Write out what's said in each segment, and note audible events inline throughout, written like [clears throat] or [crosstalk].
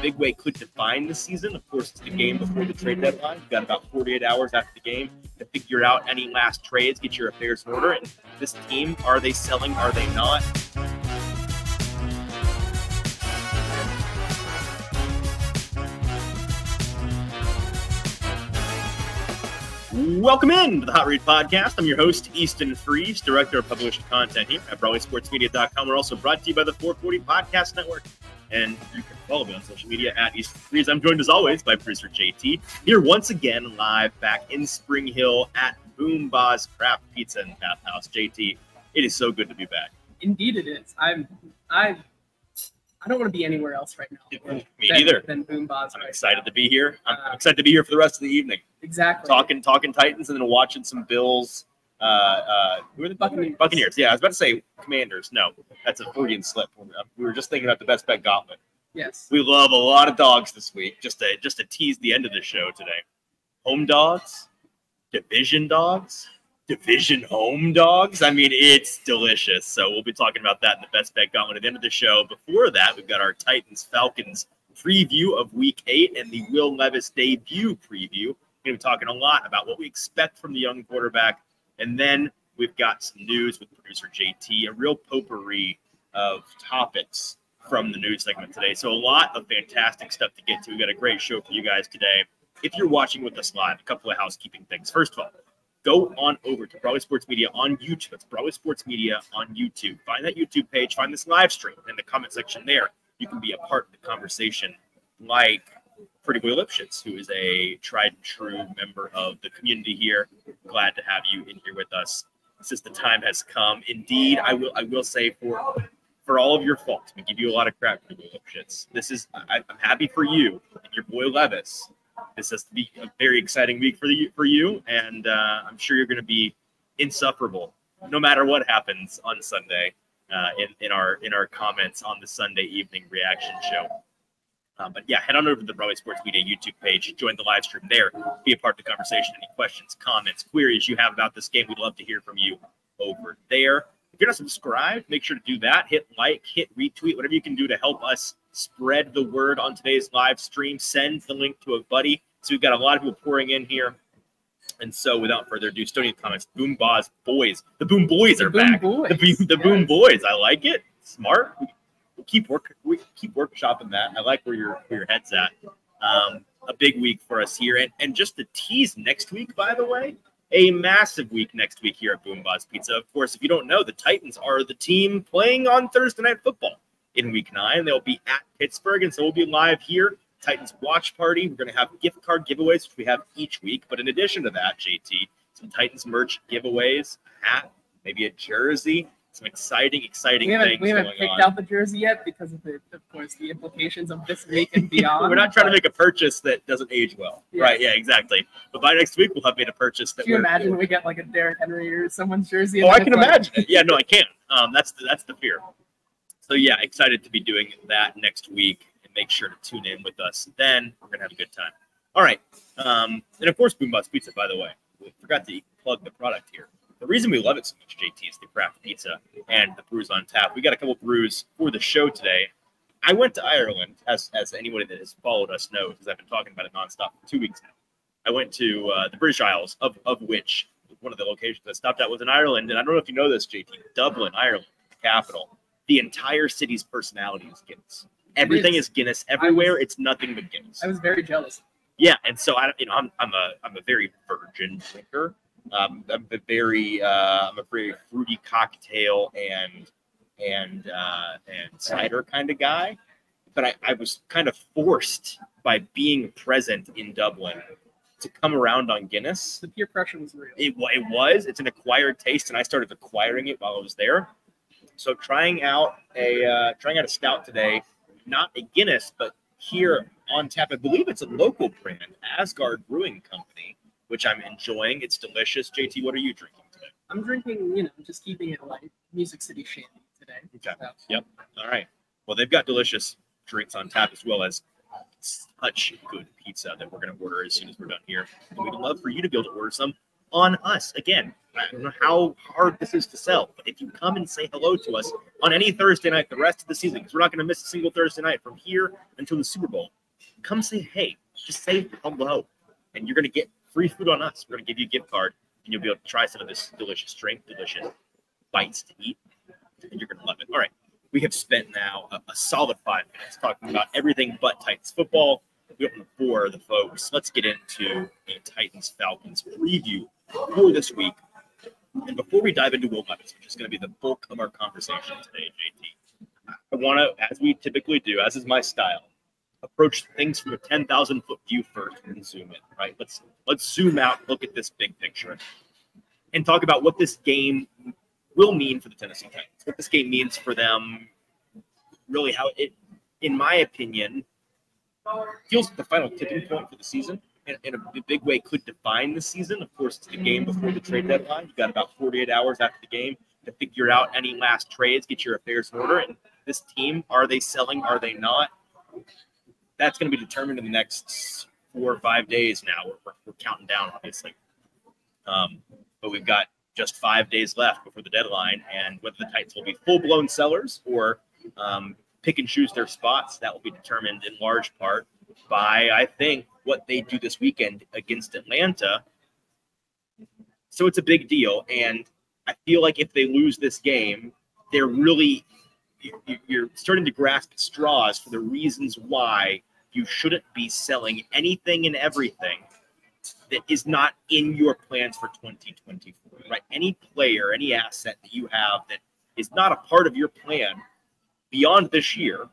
big way could define the season. Of course, it's the game before the trade deadline. You've got about 48 hours after the game to figure out any last trades, get your affairs in order. And this team, are they selling? Are they not? Welcome in to the Hot Read Podcast. I'm your host, Easton Freeze, Director of Published Content here at BroadwaySportsMedia.com. We're also brought to you by the 440 Podcast Network. And you can follow me on social media at Easton Freeze. I'm joined as always by producer JT, here once again live back in Spring Hill at BoomBozz Craft Pizza and Tap House. JT, it is so good to be back. Indeed, it is. I'm. I'm, I don't want to be anywhere else right now. Me than, neither. Than BoomBozz. I'm right excited now. to be here. I'm Uh, excited to be here for the rest of the evening. Exactly. Talking, talking Titans, and then watching some Bills. Uh, uh, who are the Buccaneers. Buccaneers. Yeah, I was about to say Commanders. No, that's a Freudian slip. We were just thinking about the best bet gauntlet. Yes. We love a lot of dogs this week. Just to just to tease the end of the show today. Home dogs, division dogs, division home dogs. I mean, it's delicious. So we'll be talking about that in the best bet gauntlet at the end of the show. Before that, we've got our Titans Falcons preview of Week Eight and the Will Levis debut preview. We're going to be talking a lot about what we expect from the young quarterback, and then we've got some news with producer JT, a real potpourri of topics from the news segment today. So a lot of fantastic stuff to get to. We've got a great show for you guys today. If you're watching with us live, a couple of housekeeping things. First of all, go on over to Broadway Sports Media on YouTube. It's Broadway Sports Media on YouTube. Find that YouTube page. Find this live stream in the comment section there. You can be a part of the conversation, like Pretty Boy Lipschitz, who is a tried and true member of the community here. Glad to have you in here with us. Since the time has come, indeed, I will. I will say for for all of your faults, we give you a lot of crap, Pretty Boy Lipschitz. This is. I, I'm happy for you and your boy Levis this has to be a very exciting week for you for you and uh, i'm sure you're going to be insufferable no matter what happens on sunday uh, in, in our in our comments on the sunday evening reaction show uh, but yeah head on over to the broadway sports media youtube page join the live stream there be a part of the conversation any questions comments queries you have about this game we'd love to hear from you over there. If you're not subscribed make sure to do that hit like hit retweet whatever you can do to help us spread the word on today's live stream send the link to a buddy. So we've got a lot of people pouring in here. And so without further ado stonian comments boom boss boys. The boom boys The are Boom back. Boys, the, boom, the yes. boom boys i like it. Smart keep work we keep workshopping that i like where your where your head's at um, a big week for us here and and just to tease next week by the way a massive week next week here at BoomBozz Pizza. Of course, if you don't know, the Titans are the team playing on Thursday Night Football in Week Nine. They'll be at Pittsburgh, and so we'll be live here. Titans watch party. We're going to have gift card giveaways, which we have each week. But in addition to that, JT, some Titans merch giveaways, hat, maybe a jersey, some exciting, exciting We haven't things we haven't going picked on. out the jersey yet because of the of course the implications of this week and [laughs] beyond. We're not trying to make a purchase that doesn't age well, Yes. right? Yeah, exactly. But by next week, we'll have made a purchase that. Can you we're- imagine we get like a Derrick Henry or someone's jersey? Oh, I can like- imagine. [laughs] Yeah, no, I can. Um, that's the, that's the fear. So yeah, excited to be doing that next week, and make sure to tune in with us. Then we're gonna have a good time. All right, um, and of course, BoomBozz Pizza. By the way, we forgot to plug the product here. The reason we love it so much, JT, is the craft pizza and the brews on tap. We got a couple brews for the show today. I went to Ireland, as as anybody that has followed us knows, because I've been talking about it nonstop for two weeks now. I went to uh, the British Isles, of of which one of the locations I stopped at was in Ireland. And I don't know if you know this, JT, Dublin, Ireland, the capital. The entire city's personality is Guinness. Everything is. is Guinness everywhere. was- It's nothing but Guinness. I was very jealous. Yeah, and so I, you know, I'm I'm a I'm a very virgin drinker. Um, I'm a very uh, I'm a very fruity cocktail and and uh, and cider kind of guy. But I, I was kind of forced by being present in Dublin to come around on Guinness. The peer pressure was real. It, it was. It's an acquired taste, and I started acquiring it while I was there. So trying out a uh, trying out a stout today, not a Guinness, but here on tap. I believe it's a local brand, Asgard Brewing Company, which I'm enjoying. It's delicious. JT, what are you drinking today? I'm drinking, you know, just keeping it light. Music City Shandy today. Okay. So, Yep. All right. Well, they've got delicious drinks on tap as well as such good pizza that we're going to order as soon as we're done here. And we'd love for you to be able to order some on us. Again, I don't know how hard this is to sell, but if you come and say hello to us on any Thursday night the rest of the season, because we're not going to miss a single Thursday night from here until the Super Bowl, come say hey, just say hello, and you're going to get free food on us. We're to give you a gift card, and you'll be able to try some of this delicious drink, delicious bites to eat, and you're to love it. All right, we have spent now a, a solid five minutes talking about everything but Titans football. We opened the floor, the folks. Let's get into a Titans Falcons preview for this week. And before we dive into Will Levis, which is going to be the bulk of our conversation today, JT, I want to, as we typically do, as is my style, approach things from a 10,000 foot view first and zoom in, right? Let's let's zoom out, look at this big picture, and talk about what this game will mean for the Tennessee Titans, what this game means for them, really how it, in my opinion, feels like the final tipping point for the season and in a big way could define the season. Of course, it's the game before the trade deadline. You got about 48 hours after the game to figure out any last trades, get your affairs in order. And this team, are they selling? Are they not? That's going to be determined in the next four or five days now. We're, we're, we're counting down, obviously. Um, but we've got just five days left before the deadline. And whether the Titans will be full blown sellers or um, pick and choose their spots, that will be determined in large part by, I think, what they do this weekend against Atlanta. So it's a big deal. And I feel like if they lose this game, they're really, you're starting to grasp straws for the reasons why you shouldn't be selling anything and everything that is not in your plans for 2024, right? Any player, any asset that you have that is not a part of your plan beyond this year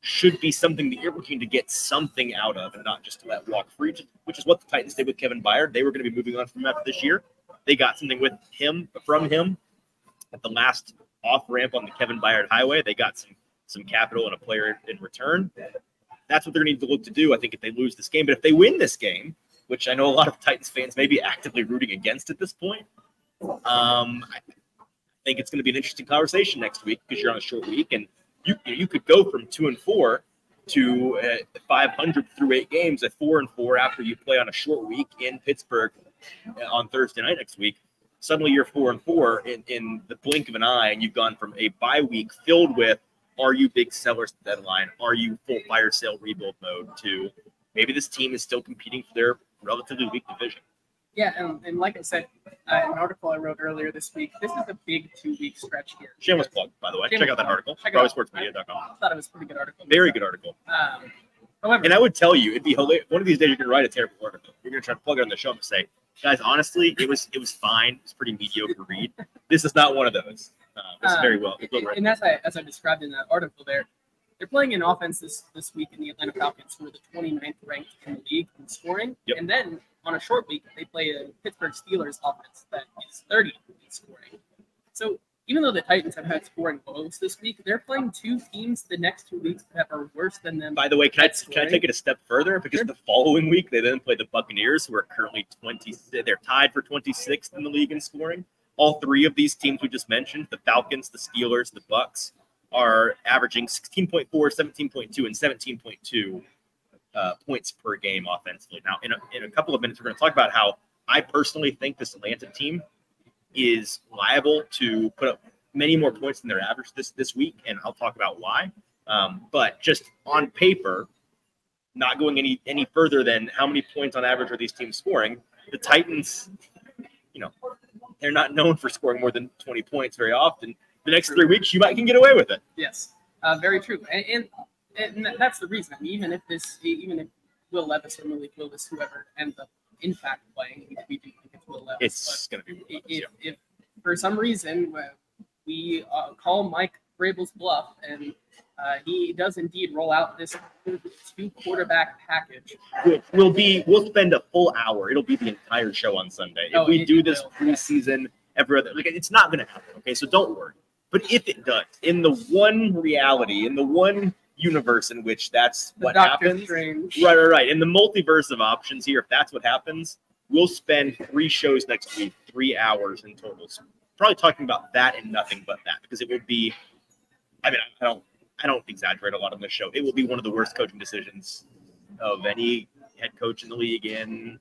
should be something that you're looking to get something out of and not just to let walk free, which is what the Titans did with Kevin Byard. They were going to be moving on from after this year. They got something with him from him at the last off ramp on the Kevin Byard Highway. They got some some capital and a player in return. That's what they're going to need to look to do. I think if they lose this game, but if they win this game, which I know a lot of Titans fans may be [laughs] actively rooting against at this point, um, I think it's going to be an interesting conversation next week because you're on a short week and you you could go from two and four to uh, 500 through eight games at four and four after you play on a short week in Pittsburgh uh, on Thursday night next week. Suddenly you're four and four in, in the blink of an eye, and you've gone from a bye week filled with are you big sellers to deadline? Are you full fire sale rebuild mode to maybe this team is still competing for their relatively weak division? Yeah, and, and like I said, uh, an article I wrote earlier this week. This is a big two-week stretch here. Shameless plug, by the way. Shameless Check out that article. Check it out. BroadwaySportsMedia.com. I thought it was a pretty good article. Very good article. Um, however, And I would tell you, it'd be hilarious. One of these days, you're gonna write a terrible article. You're gonna try to plug it on the show and say, "Guys, honestly, it was it was fine. It's pretty mediocre read. This is not one of those. Uh, it's Uh, very well. and- well and as I as I described in that article there, they're playing an offense this, this week in the Atlanta Falcons, who are the 29th ranked in the league in scoring. Yep. And then on a short week, they play a Pittsburgh Steelers offense that is 30th in scoring. So even though the Titans have had scoring woes this week, they're playing two teams the next two weeks that are worse than them. By the way, can I can I take it a step further? Because Sure. the following week they then play the Buccaneers, who are currently 20. They're tied for 26th in the league in scoring. All three of these teams we just mentioned, the Falcons, the Steelers, the Bucks, are averaging 16.4, 17.2, and 17.2 uh, points per game offensively. Now, in a, in a couple of minutes, we're going to talk about how I personally think this Atlanta team is liable to put up many more points than their average this this week, and I'll talk about why. Um, but just on paper, not going any any further than how many points on average are these teams scoring? The Titans, you know, they're not known for scoring more than 20 points very often. The next three weeks, you might can get away with it. Yes, uh, very true, and, and and that's the reason. I mean, even if this, even if Will Levis or Malik Willis, whoever ends up in fact playing, we, do think it's Will Levis. It's going to be. but if, if for some reason we uh, call Mike Vrabel's bluff and uh, he does indeed roll out this two quarterback package, We'll, we'll be we'll spend a full hour. It'll be the entire show on Sunday. If Oh, we do this will. preseason every other like it's not gonna happen. Okay, so don't worry. But if it does, in the one reality, in the one universe in which that's the what Doctor happens, Strange. right, right, right. In the multiverse of options here, if that's what happens, we'll spend three shows next week, three hours in total. So probably talking about that and nothing but that because it will be. I mean, I don't, I don't exaggerate a lot on this show. It will be one of the worst coaching decisions of any head coach in the league in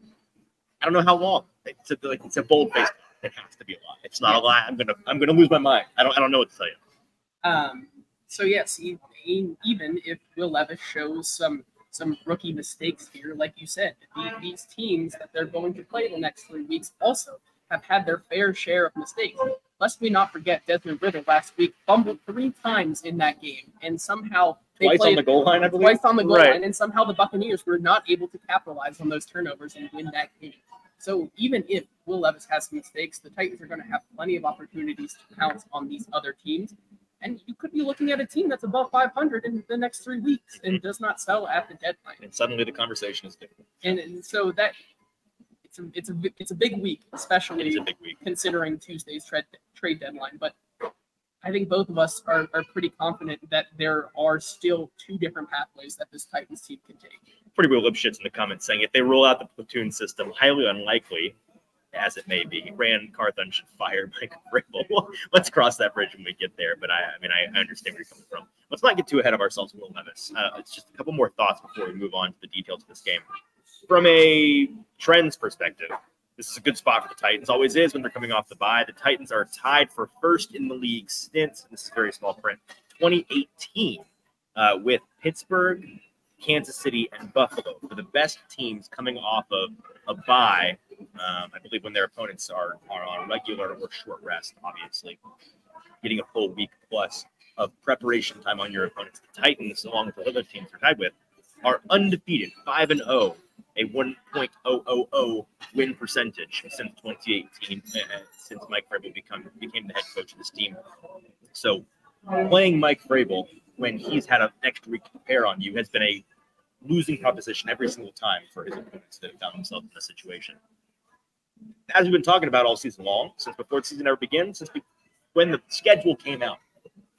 I don't know how long. It's a, like it's a bold face. It has to be a lie. It's not a lie. I'm gonna I'm gonna lose my mind. I don't I don't know what to tell you. Um, so yes, even if Will Levis shows some some rookie mistakes here, like you said, the, these teams that they're going to play the next three weeks also have had their fair share of mistakes. Lest we not forget, Desmond Ridder last week fumbled three times in that game, and somehow they Twice on the goal line, I believe. twice on the goal Right. line, and somehow the Buccaneers were not able to capitalize on those turnovers and win that game. So even if Will Levis has some mistakes, the Titans are going to have plenty of opportunities to pounce on these other teams. And you could be looking at a team that's above 500 in the next three weeks and does not sell at the deadline. And suddenly the conversation is different. And, and so that it's a it's a it's a big week, It is especially a big week. considering Tuesday's trade trade deadline. But I think both of us are, are pretty confident that there are still two different pathways that this Titans team can take. Pretty Will Lipschitz in the comments saying if they roll out the platoon system, highly unlikely, as it may be, Ran Carthon should fire Mike [laughs] Vrabel. [laughs] Let's cross that bridge when we get there. But I, I mean, I, I understand where you're coming from. Let's not get too ahead of ourselves, Will Levis. Uh, it's just a couple more thoughts before we move on to the details of this game. From a trends perspective, this is a good spot for the Titans. Always is when they're coming off the bye. The Titans are tied for first in the league since this is very small print 2018 uh, with Pittsburgh, Kansas City, and Buffalo for the best teams coming off of a bye. Um, I believe when their opponents are, are on regular or short rest, obviously, getting a full week plus of preparation time on your opponents. The Titans, along with the other teams they're tied with, are undefeated, five and zero, a 1.000 win percentage since 2018, uh, since Mike Vrabel become became the head coach of this team. So, playing Mike Vrabel when he's had an extra week to prepare on you has been a losing proposition every single time for his opponents that have found themselves in this situation. As we've been talking about all season long, since before the season ever began, since we, when the schedule came out,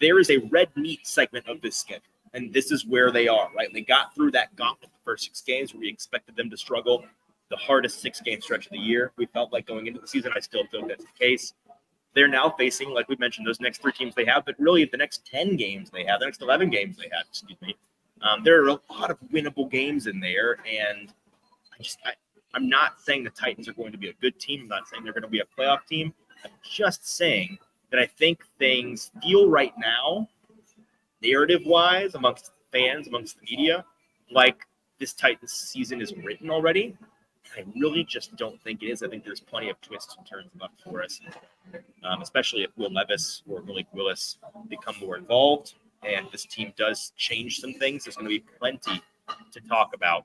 there is a red meat segment of this schedule. And this is where they are, right? They got through that gauntlet the first six games where we expected them to struggle. The hardest six game stretch of the year. We felt like going into the season, I still feel that's the case. They're now facing, like we mentioned, those next three teams they have, but really the next 10 games they have, the next 11 games they have, excuse me. Um, there are a lot of winnable games in there. And I just, I, I'm not saying the Titans are going to be a good team. I'm not saying they're going to be a playoff team. I'm just saying that I think things feel right now, narrative wise, amongst fans, amongst the media, like this Titans season is written already. I really just don't think it is. I think there's plenty of twists and turns left for us, um, especially if Will Levis or Malik Willis become more involved and this team does change some things. There's going to be plenty to talk about.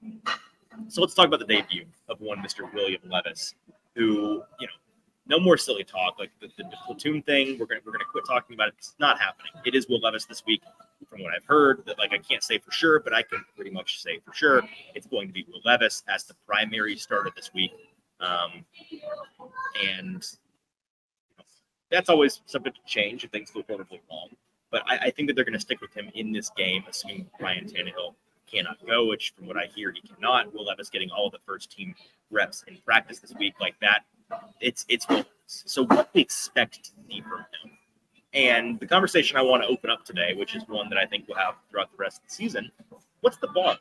So let's talk about the debut of one Mr. William Levis, who, you know, no more silly talk. Like the, the, the platoon thing, we're gonna we're gonna quit talking about it. It's not happening. It is Will Levis this week, from what I've heard. That like I can't say for sure, but I can pretty much say for sure it's going to be Will Levis as the primary starter this week. Um, and that's always subject to change if things go horribly wrong. But I, I think that they're going to stick with him in this game, assuming Ryan Tannehill cannot go, which from what I hear he cannot. Will Levis getting all the first team reps in practice this week like that. It's it's Will So what we expect to see from him. And the conversation I want to open up today, which is one that I think we'll have throughout the rest of the season, what's the bar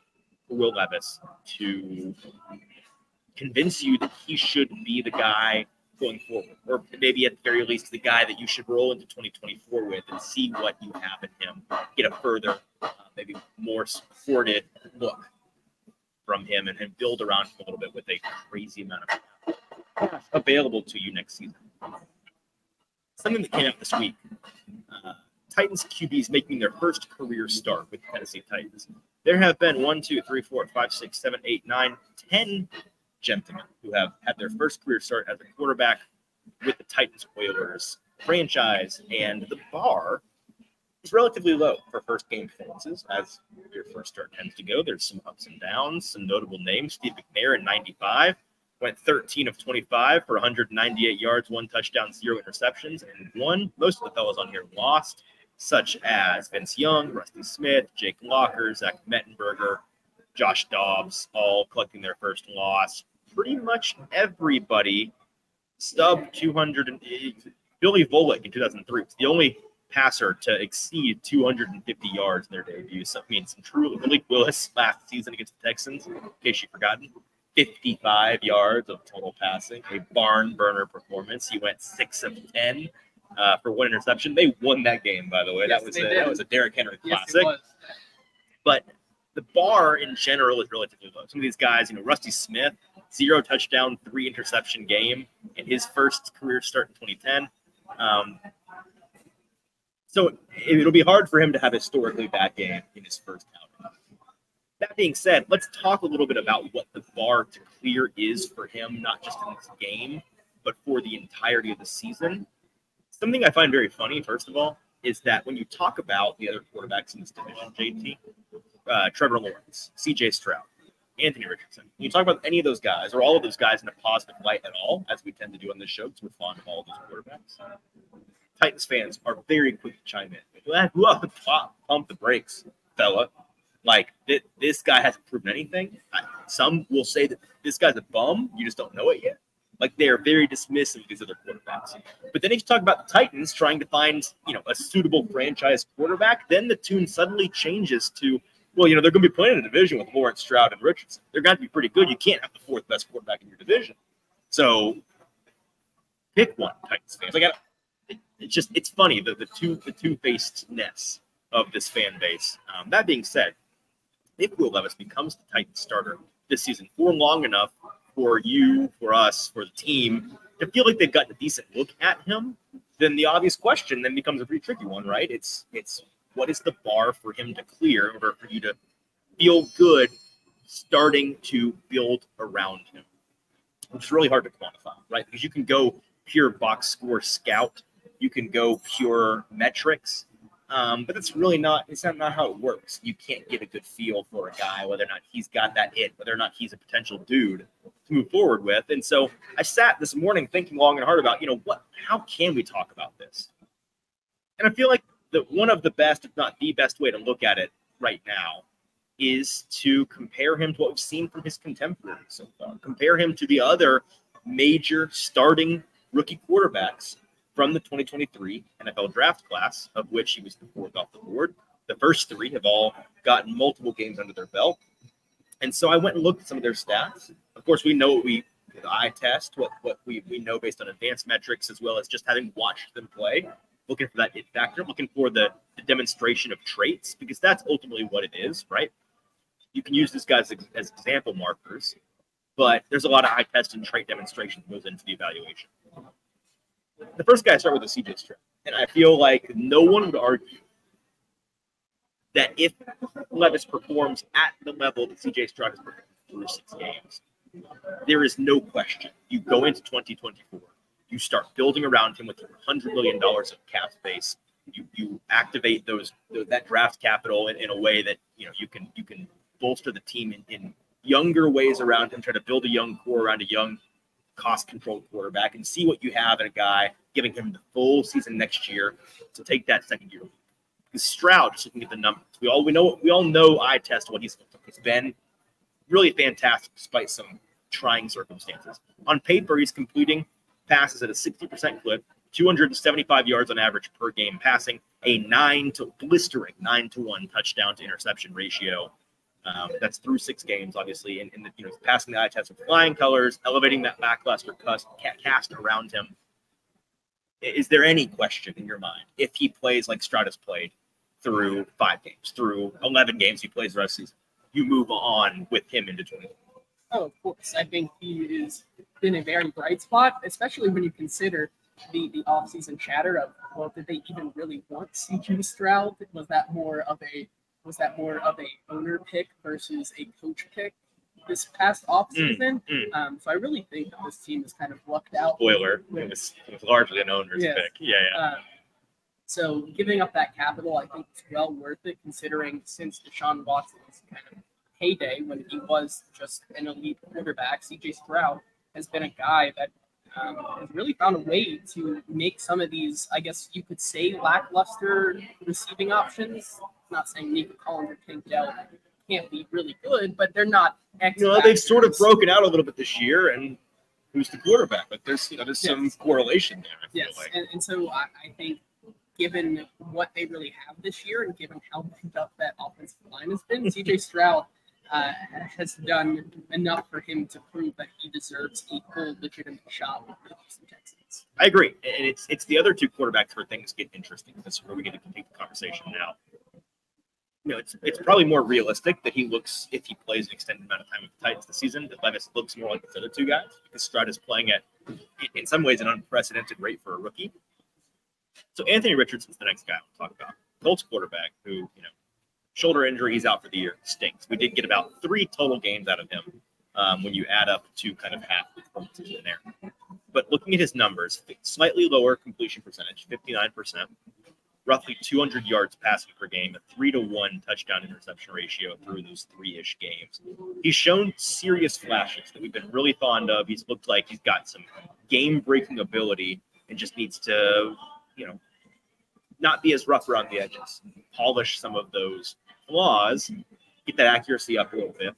for Will Levis to convince you that he should be the guy going forward, or maybe at the very least the guy that you should roll into 2024 with and see what you have in him, get a further, uh, maybe more supported look from him, and, and build around him a little bit with a crazy amount of available to you next season. Something that came out this week. Uh, Titans QBs making their first career start with the Tennessee Titans. There have been one, two, three, four, five, six, seven, eight, nine, ten gentlemen who have had their first career start as a quarterback with the Titans Oilers franchise, and the bar is relatively low for first game performances, as your first start tends to go. There's some ups and downs, some notable names. Steve McNair in 95 went 13 of 25 for 198 yards, one touchdown, zero interceptions, and one. Most of the fellows on here lost, such as Vince Young, Rusty Smith, Jake Locker, Zach Mettenberger, Josh Dobbs, all collecting their first loss. Pretty much everybody stub 200 and Billy Volek in 2003 was the only passer to exceed 250 yards in their debut. So I mean, some true Malik Willis last season against the Texans, in case you've forgotten. 55 yards of total passing, a barn burner performance. He went six of 10 uh, for one interception. They won that game, by the way. Yes, that was a, did. that was a Derrick Henry classic. was. but the bar in general is relatively low. Some of these guys, you know, Rusty Smith, zero touchdown, three interception game in his first career start in 2010. Um, so it'll be hard for him to have historically bad game in his first outing. That being said, let's talk a little bit about what the bar to clear is for him, not just in this game, but for the entirety of the season. Something I find very funny, first of all, is that when you talk about the other quarterbacks in this division, JT, uh, Trevor Lawrence, CJ Stroud, Anthony Richardson, you talk about any of those guys or all of those guys in a positive light at all, as we tend to do on this show because we're fond of all of those quarterbacks. Titans fans are very quick to chime in. Pump the brakes, fella. Like, thi- this guy hasn't proven anything. I, some will say that this guy's a bum. You just don't know it yet. Like, they are very dismissive of these other quarterbacks. But then if you talk about the Titans trying to find, you know, a suitable franchise quarterback, then the tune suddenly changes to, well, you know, they're going to be playing in a division with Lawrence, Stroud, and Richardson. They're going to be pretty good. You can't have the fourth best quarterback in your division. So pick one, Titans fans. Like, I, it, it's just it's funny the the two the two facedness of this fan base. Um, that being said, if Will Levis becomes the Titans starter this season for long enough for you, for us, for the team to feel like they've gotten a decent look at him, then the obvious question then becomes a pretty tricky one, right? It's it's what is the bar for him to clear order for you to feel good starting to build around him, is really hard to quantify, right? Because you can go pure box score scout, you can go pure metrics, um, but that's really not. It's not, not how it works. You can't get a good feel for a guy whether or not he's got that it, whether or not he's a potential dude to move forward with. And so I sat this morning thinking long and hard about, you know, what, how can we talk about this? And I feel like that one of the best, if not the best way to look at it right now is to compare him to what we've seen from his contemporaries so far. Compare him to the other major starting rookie quarterbacks from the 2023 NFL draft class, of which he was the fourth off the board. The first three have all gotten multiple games under their belt. And so I went and looked at some of their stats. Of course, we know what we the eye test, what, what we, we know based on advanced metrics, as well as just having watched them play, looking for that it factor, looking for the, the demonstration of traits, because that's ultimately what it is, right? You can use this guys as, as example markers, but there's a lot of eye test and trait demonstration that goes into the evaluation. The first guy I start with is CJ Stroud, and I feel like no one would argue that if Levis performs at the level that CJ Stroud has performed through six games, there is no question. You go into 2024, you start building around him with your $100 million of cap space. You, you activate those that draft capital in, in a way that you know you can you can bolster the team in, in younger ways around him, try to build a young core around a young cost controlled quarterback and see what you have in a guy, giving him the full season next year to take that second year. Because Stroud, just looking at the numbers, we all we know we all know eye test what he's he's been really fantastic despite some trying circumstances. On paper, he's completing passes at a 60% clip, 275 yards on average per game passing, a nine to blistering nine to one touchdown to interception ratio. Um, that's through six games, obviously, and, and you know passing the eye test with flying colors, elevating that lackluster cast, cast around him. Is there any question in your mind if he plays like Stratus played through five games, through eleven games, he plays the rest of the season? You move on with him into 20. Oh, of course. I think he has been a very bright spot, especially when you consider the the offseason chatter of well, did they even really want CJ Stroud? Was that more of a was that more of a owner pick versus a coach pick this past offseason? mm. Um, so I really think that this team is kind of lucked out. Spoiler, it was, it was largely an owner's Yes. pick. Yeah, yeah. Uh, so giving up that capital, I think it's well worth it, considering since Deshaun Watson's kind of heyday when he was just an elite quarterback, CJ Stroud has been a guy that um, has really found a way to make some of these, I guess you could say, lackluster receiving options. I'm not saying Nico Collins or Tank Dell can't be really good, but they're not. X you know, they've sort of broken out a little bit this year, and who's the quarterback? But there's you know there's some correlation there. I feel Yes, like. and, and so I, I think given what they really have this year and given how [laughs] picked up that offensive line has been, CJ Stroud uh, has done enough for him to prove that he deserves a full legitimate shot with the Houston Texans. I agree, and it's it's the other two quarterbacks where things get interesting. That's where we get to take the conversation now. You know, it's it's probably more realistic that he looks if he plays an extended amount of time with the Titans this season. That Levis looks more like the other two guys because Stroud is playing at, in some ways, an unprecedented rate for a rookie. So Anthony Richardson's the next guy we'll talk about. Colts quarterback who you know shoulder injury, he's out for the year. Stinks. We did get about three total games out of him um, when you add up to kind of half the performances in there. But looking at his numbers, slightly lower completion percentage, 59%, roughly 200 yards passing per game, a three to one touchdown interception ratio through those three ish games. He's shown serious flashes that we've been really fond of. He's looked like he's got some game breaking ability and just needs to, you know, not be as rough around the edges, polish some of those flaws, get that accuracy up a little bit.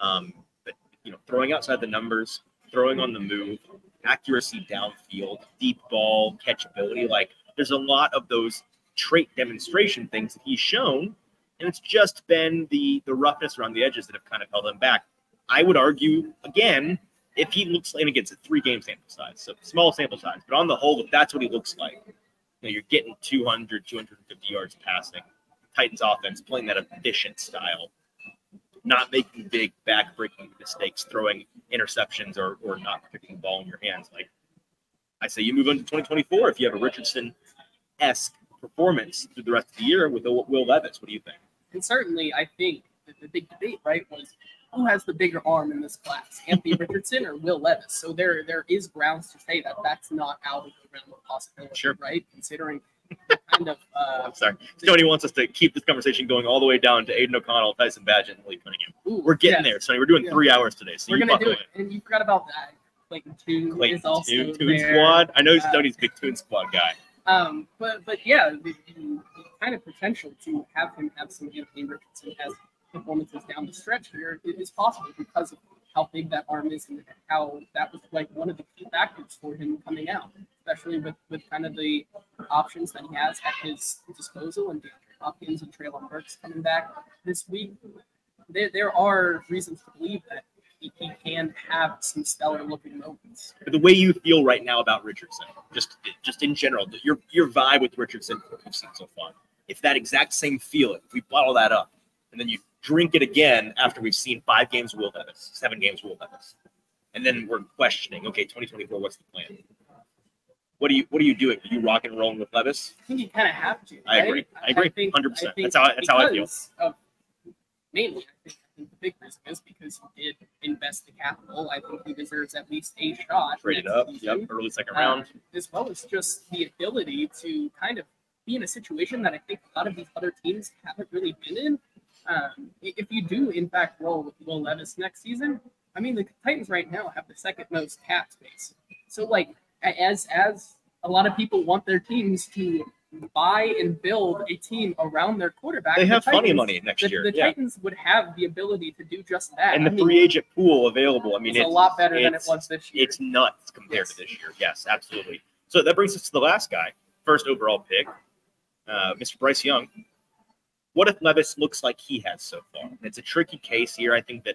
Um, but you know, throwing outside the numbers, throwing on the move, accuracy downfield, deep ball catchability, like there's a lot of those trait demonstration things that he's shown, and it's just been the the roughness around the edges that have kind of held him back. I would argue again, if he looks like against a three game sample size, so small sample size, but on the whole, if that's what he looks like, you know, you're getting 200, 250 yards passing. Titans offense playing that efficient style, not making big back-breaking mistakes, throwing interceptions or, or not picking the ball in your hands. Like I say, you move into 2024 if you have a Richardson-esque performance through the rest of the year with Will Levis. What do you think? And certainly, I think that the big debate, right, was who has the bigger arm in this class, Anthony [laughs] Richardson or Will Levis? So there, there is grounds to say that that's not out of the realm of possibility, Sure. right? Considering kind of. Uh, I'm sorry. Tony wants us to keep this conversation going all the way down to Aidan O'Connell, Tyson Bagent, and Lee Cunningham. ooh, We're getting yes, there, Sonny. We're doing Yeah. three hours today, so We're gonna do it, and you forgot about that. Clayton Tune Clayton is also Toon, Toon. Squad. I know Uh, Tony's a big Toon Squad guy. Um, but but yeah, the, the, kind of potential to have him have some Anthony Richardson as performances down the stretch here i- possible because of how big that arm is and how that was like one of the key factors for him coming out, especially with with kind of the options that he has at his disposal and Hopkins and Treylon Burks coming back this week. There there are reasons to believe that he, he can have some stellar looking moments. The way you feel right now about Richardson, just just in general, your your vibe with Richardson we've seen so far. If that exact same feeling, if we bottle that up, and then you drink it again after we've seen five games of Will Levis, seven games of Will Levis, and then we're questioning, okay, 2024, what's the plan? What are you what are you doing? Are you rock and rolling with Levis? I think you kind of have to. I right? agree. I agree. think- 100%. I think That's how I- that's how I feel. Of, mainly, I think, I think the big reason is because he did invest the capital. I think he deserves at least a shot. Traded up, season, yep, early second uh, round. as well as just the ability to kind of be in a situation that I think a lot of these other teams haven't really been in. Um, if you do, in fact, roll with Will Levis next season, I mean, the Titans right now have the second most cap space. So, like, as as a lot of people want their teams to buy and build a team around their quarterback, They the have funny Titans- money next The, year. the yeah. Titans would have the ability to do just that. And I the mean, free agent pool available. I mean, it's a lot better than it was this year. It's nuts compared Yes. to this year. Yes, absolutely. So that brings us to the last guy, first overall pick, uh, Mr. Bryce Young. What if Levis looks like he has so far? It's a tricky case here. I think that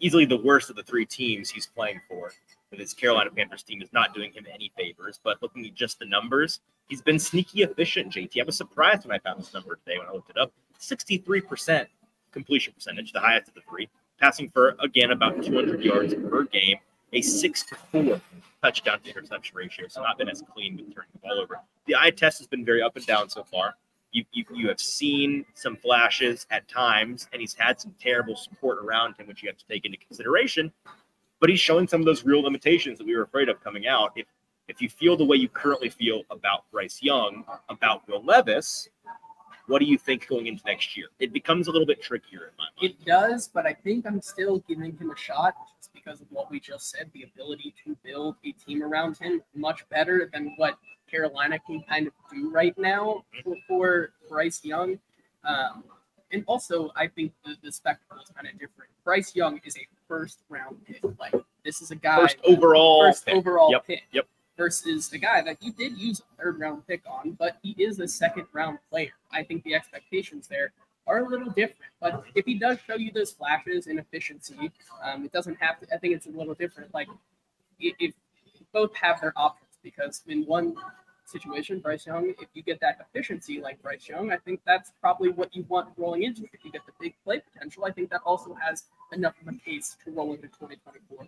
easily the worst of the three teams he's playing for. With his Carolina Panthers team is not doing him any favors, but looking at just the numbers, he's been sneaky efficient. JT, I was surprised when I found this number today when I looked it up. Sixty-three percent completion percentage, the highest of the three passing for again about 200 yards per game, a six to four touchdown to interception ratio. So not been as clean with turning the ball over. The eye test has been very up and down so far. You, you, you have seen some flashes at times, and he's had some terrible support around him, which you have to take into consideration. But he's showing some of those real limitations that we were afraid of coming out. If if you feel the way you currently feel about Bryce Young, about Will Levis, what do you think going into next year? It becomes a little bit trickier in my mind. It does, but I think I'm still giving him a shot because of what we just said the ability to build a team around him much better than what Carolina can kind of do right now for, for Bryce Young. Um, and also, I think the, the spectacle is kind of different. Bryce Young is a first round pick. Like, this is a guy. First overall first pick. overall Yep, pick. yep. Versus the guy that you did use a third round pick on, but he is a second round player. I think the expectations there are a little different. But if he does show you those flashes in efficiency, um, it doesn't have to. I think it's a little different. Like if both have their options, because in one situation, Bryce Young, if you get that efficiency like Bryce Young, I think that's probably what you want rolling into. If you get the big play potential, I think that also has enough of a case to roll into 2024.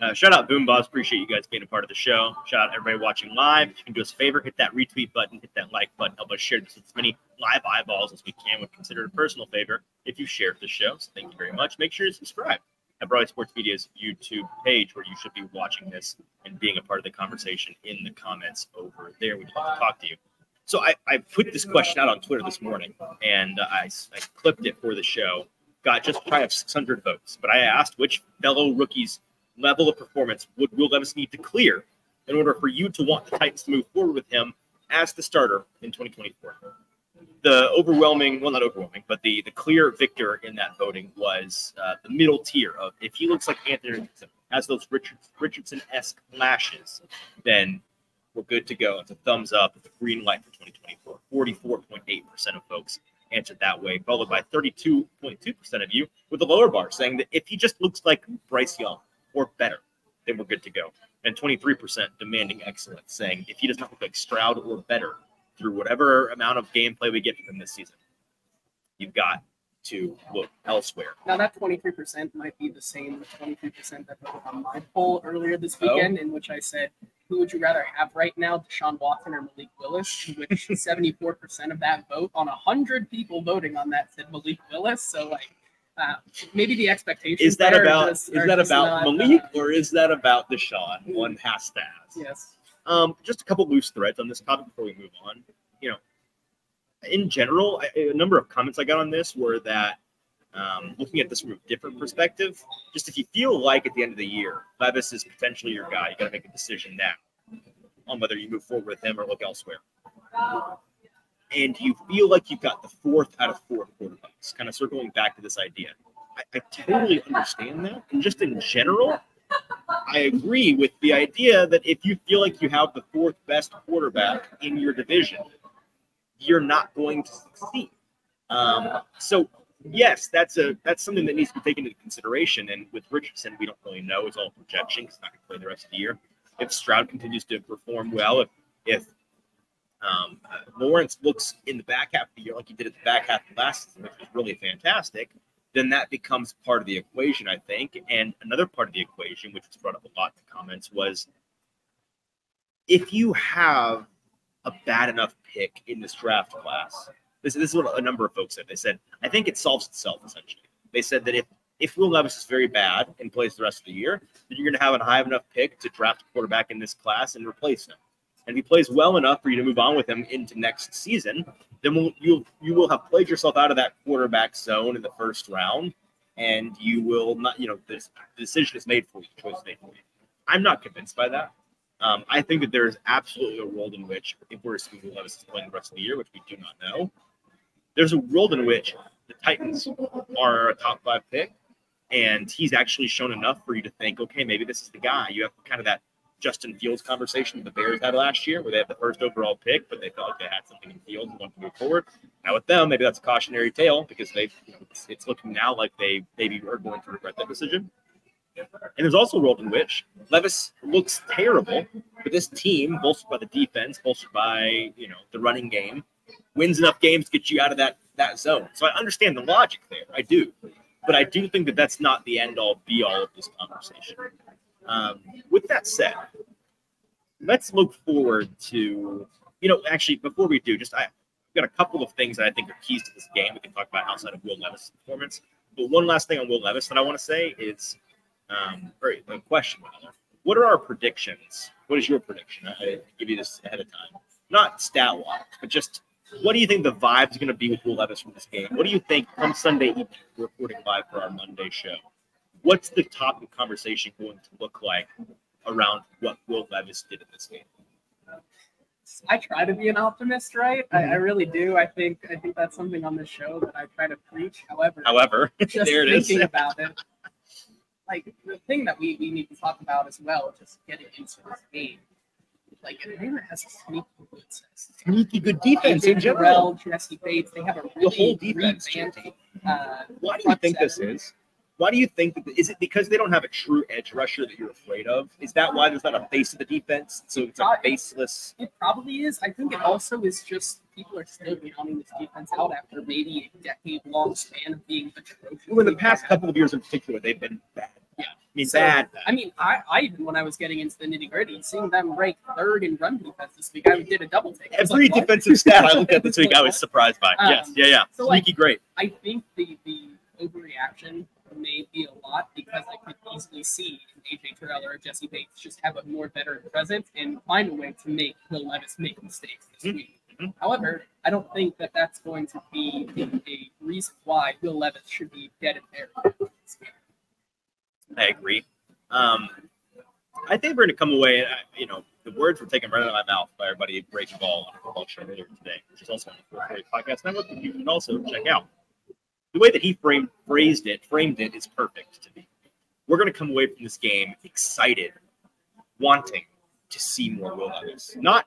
Uh, shout out BoomBozz. Appreciate you guys being a part of the show. Shout out everybody watching live. If you can do us a favor, hit that retweet button, hit that like button. Help us share this with as many live eyeballs as we can. Would consider a personal favor if you share the show. So thank you very much. Make sure to subscribe at Broadway Sports Media's YouTube page, where you should be watching this and being a part of the conversation in the comments over there. We'd love to talk to you. So I, I put this question out on Twitter this morning, and I, I clipped it for the show. Got just of 600 votes, but I asked which fellow rookies level of performance would Will Levis need to clear in order for you to want the Titans to move forward with him as the starter in 2024? The overwhelming, well, not overwhelming, but the the clear victor in that voting was uh, the middle tier of if he looks like Anthony Richardson, has those Richard, Richardson esque flashes, then we're good to go. It's a thumbs up, it's a green light for 2024. 44.8% of folks answered that way, followed by 32.2% of you with the lower bar saying that if he just looks like Bryce Young or better, then we're good to go. And 23% demanding excellence, saying if he does not look like Stroud or better through whatever amount of gameplay we get from him this season, you've got to look elsewhere. Now that 23% might be the same with 23% that voted on my poll earlier this Oh. weekend, in which I said, who would you rather have right now, Deshaun Watson or Malik Willis? In which [laughs] 74% of that vote on 100 people voting on that said Malik Willis. So like, uh, maybe the expectation Is that about just- is that about not, Malik uh, or is that about Deshaun? One has to ask. yes. Um, just a couple loose threads on this topic before we move on. You know, in general, I, a number of comments I got on this were that um, looking at this from a different perspective, just if you feel like at the end of the year Levis is potentially your guy, you got to make a decision now on whether you move forward with him or look elsewhere. And you feel like you've got the fourth out of four quarterbacks, kind of circling back to this idea. I, I totally understand that. And just in general, I agree with the idea that if you feel like you have the fourth best quarterback in your division, you're not going to succeed. Um, so yes, that's a that's something that needs to be taken into consideration. And with Richardson, we don't really know; it's all projection. He's not going to play the rest of the year. If Stroud continues to perform well, if if um, Lawrence looks in the back half of the year like he did at the back half of last season, which was really fantastic, then that becomes part of the equation, I think. And another part of the equation, which was brought up a lot in the comments, was if you have a bad enough pick in this draft class, this, this is what a number of folks said. They said, I think it solves itself essentially. They said that if if Will Levis is very bad and plays the rest of the year, then you're going to have a high enough pick to draft a quarterback in this class and replace him. And if he plays well enough for you to move on with him into next season, then we'll, you you will have played yourself out of that quarterback zone in the first round, and you will not, you know, this decision is made for you, choice is made for you. I'm not convinced by that. Um, I think that there is absolutely a world in which, if we're assuming Levis is playing the rest of the year, which we do not know, there's a world in which the Titans are a top five pick, and he's actually shown enough for you to think, okay, maybe this is the guy. You have kind of that Justin Fields conversation the Bears had last year, where they had the first overall pick, but they felt like they had something in Fields and wanted to move forward. Now with them, maybe that's a cautionary tale because they it's, it's looking now like they maybe are going to regret that decision. And there's also a world in which Levis looks terrible, but this team, bolstered by the defense, bolstered by you know the running game, wins enough games to get you out of that that zone. So I understand the logic there. I do, but I do think that that's not the end all be all of this conversation. Um, with that said, let's look forward to you know actually before we do, just I, I've got a couple of things that I think are keys to this game we can talk about outside of Will Levis' performance. But one last thing on Will Levis that I want to say is, um, or a question. What are our predictions? What is your prediction? I I give you this ahead of time, not stat wise, but just what do you think the vibe is going to be with Will Levis from this game? What do you think come Sunday evening, we're live for our Monday show? What's the topic of conversation going to look like around what Will Levis did in this game? I try to be an optimist, right? I, Mm-hmm. I really do. I think I think that's something on this show that I try to preach. However, However, [laughs] just there it is. thinking about it, like the thing that we, we need to talk about as well, just getting into this game. like Atlanta has a sneaky good sense. Sneaky good defense AJ in general. Terrell, Jessie Bates, they have a The really whole defense. revamped, uh, Why do you front think this is? Why do you think that? Is it because they don't have a true edge rusher that you're afraid of? Is that why there's not a face of the defense? So it's a faceless. It probably is. I think it also is just people are still counting this defense out after maybe a decade long span of being atrocious. Well, in the past couple of years in particular, they've been bad. Yeah. I mean, So, bad. I mean, I, I even when I was getting into the nitty gritty, seeing them rank third in run defense this week, I did a double take. Every like, defensive stat I looked at this week, I was [laughs] surprised by. Um, yes, yeah, yeah. so, like, Sneaky great. I think the the overreaction may be a lot because I could easily see AJ Terrell or Jessie Bates just have a more veteran presence and find a way to make Will Levis make mistakes this Mhm. week. Mhm. However, I don't think that that's going to be a, a reason why Will Levis should be dead and buried. I agree. Um, I think we're going to come away. uh, You know, the words were taken right out of my mouth by everybody at Raging Ball on the football show earlier today, which is also on the Fourth Grade Podcast Network. that You can also check out. The way that he framed phrased it, framed it, is perfect to me. We're going to come away from this game excited, wanting to see more Will Levis, not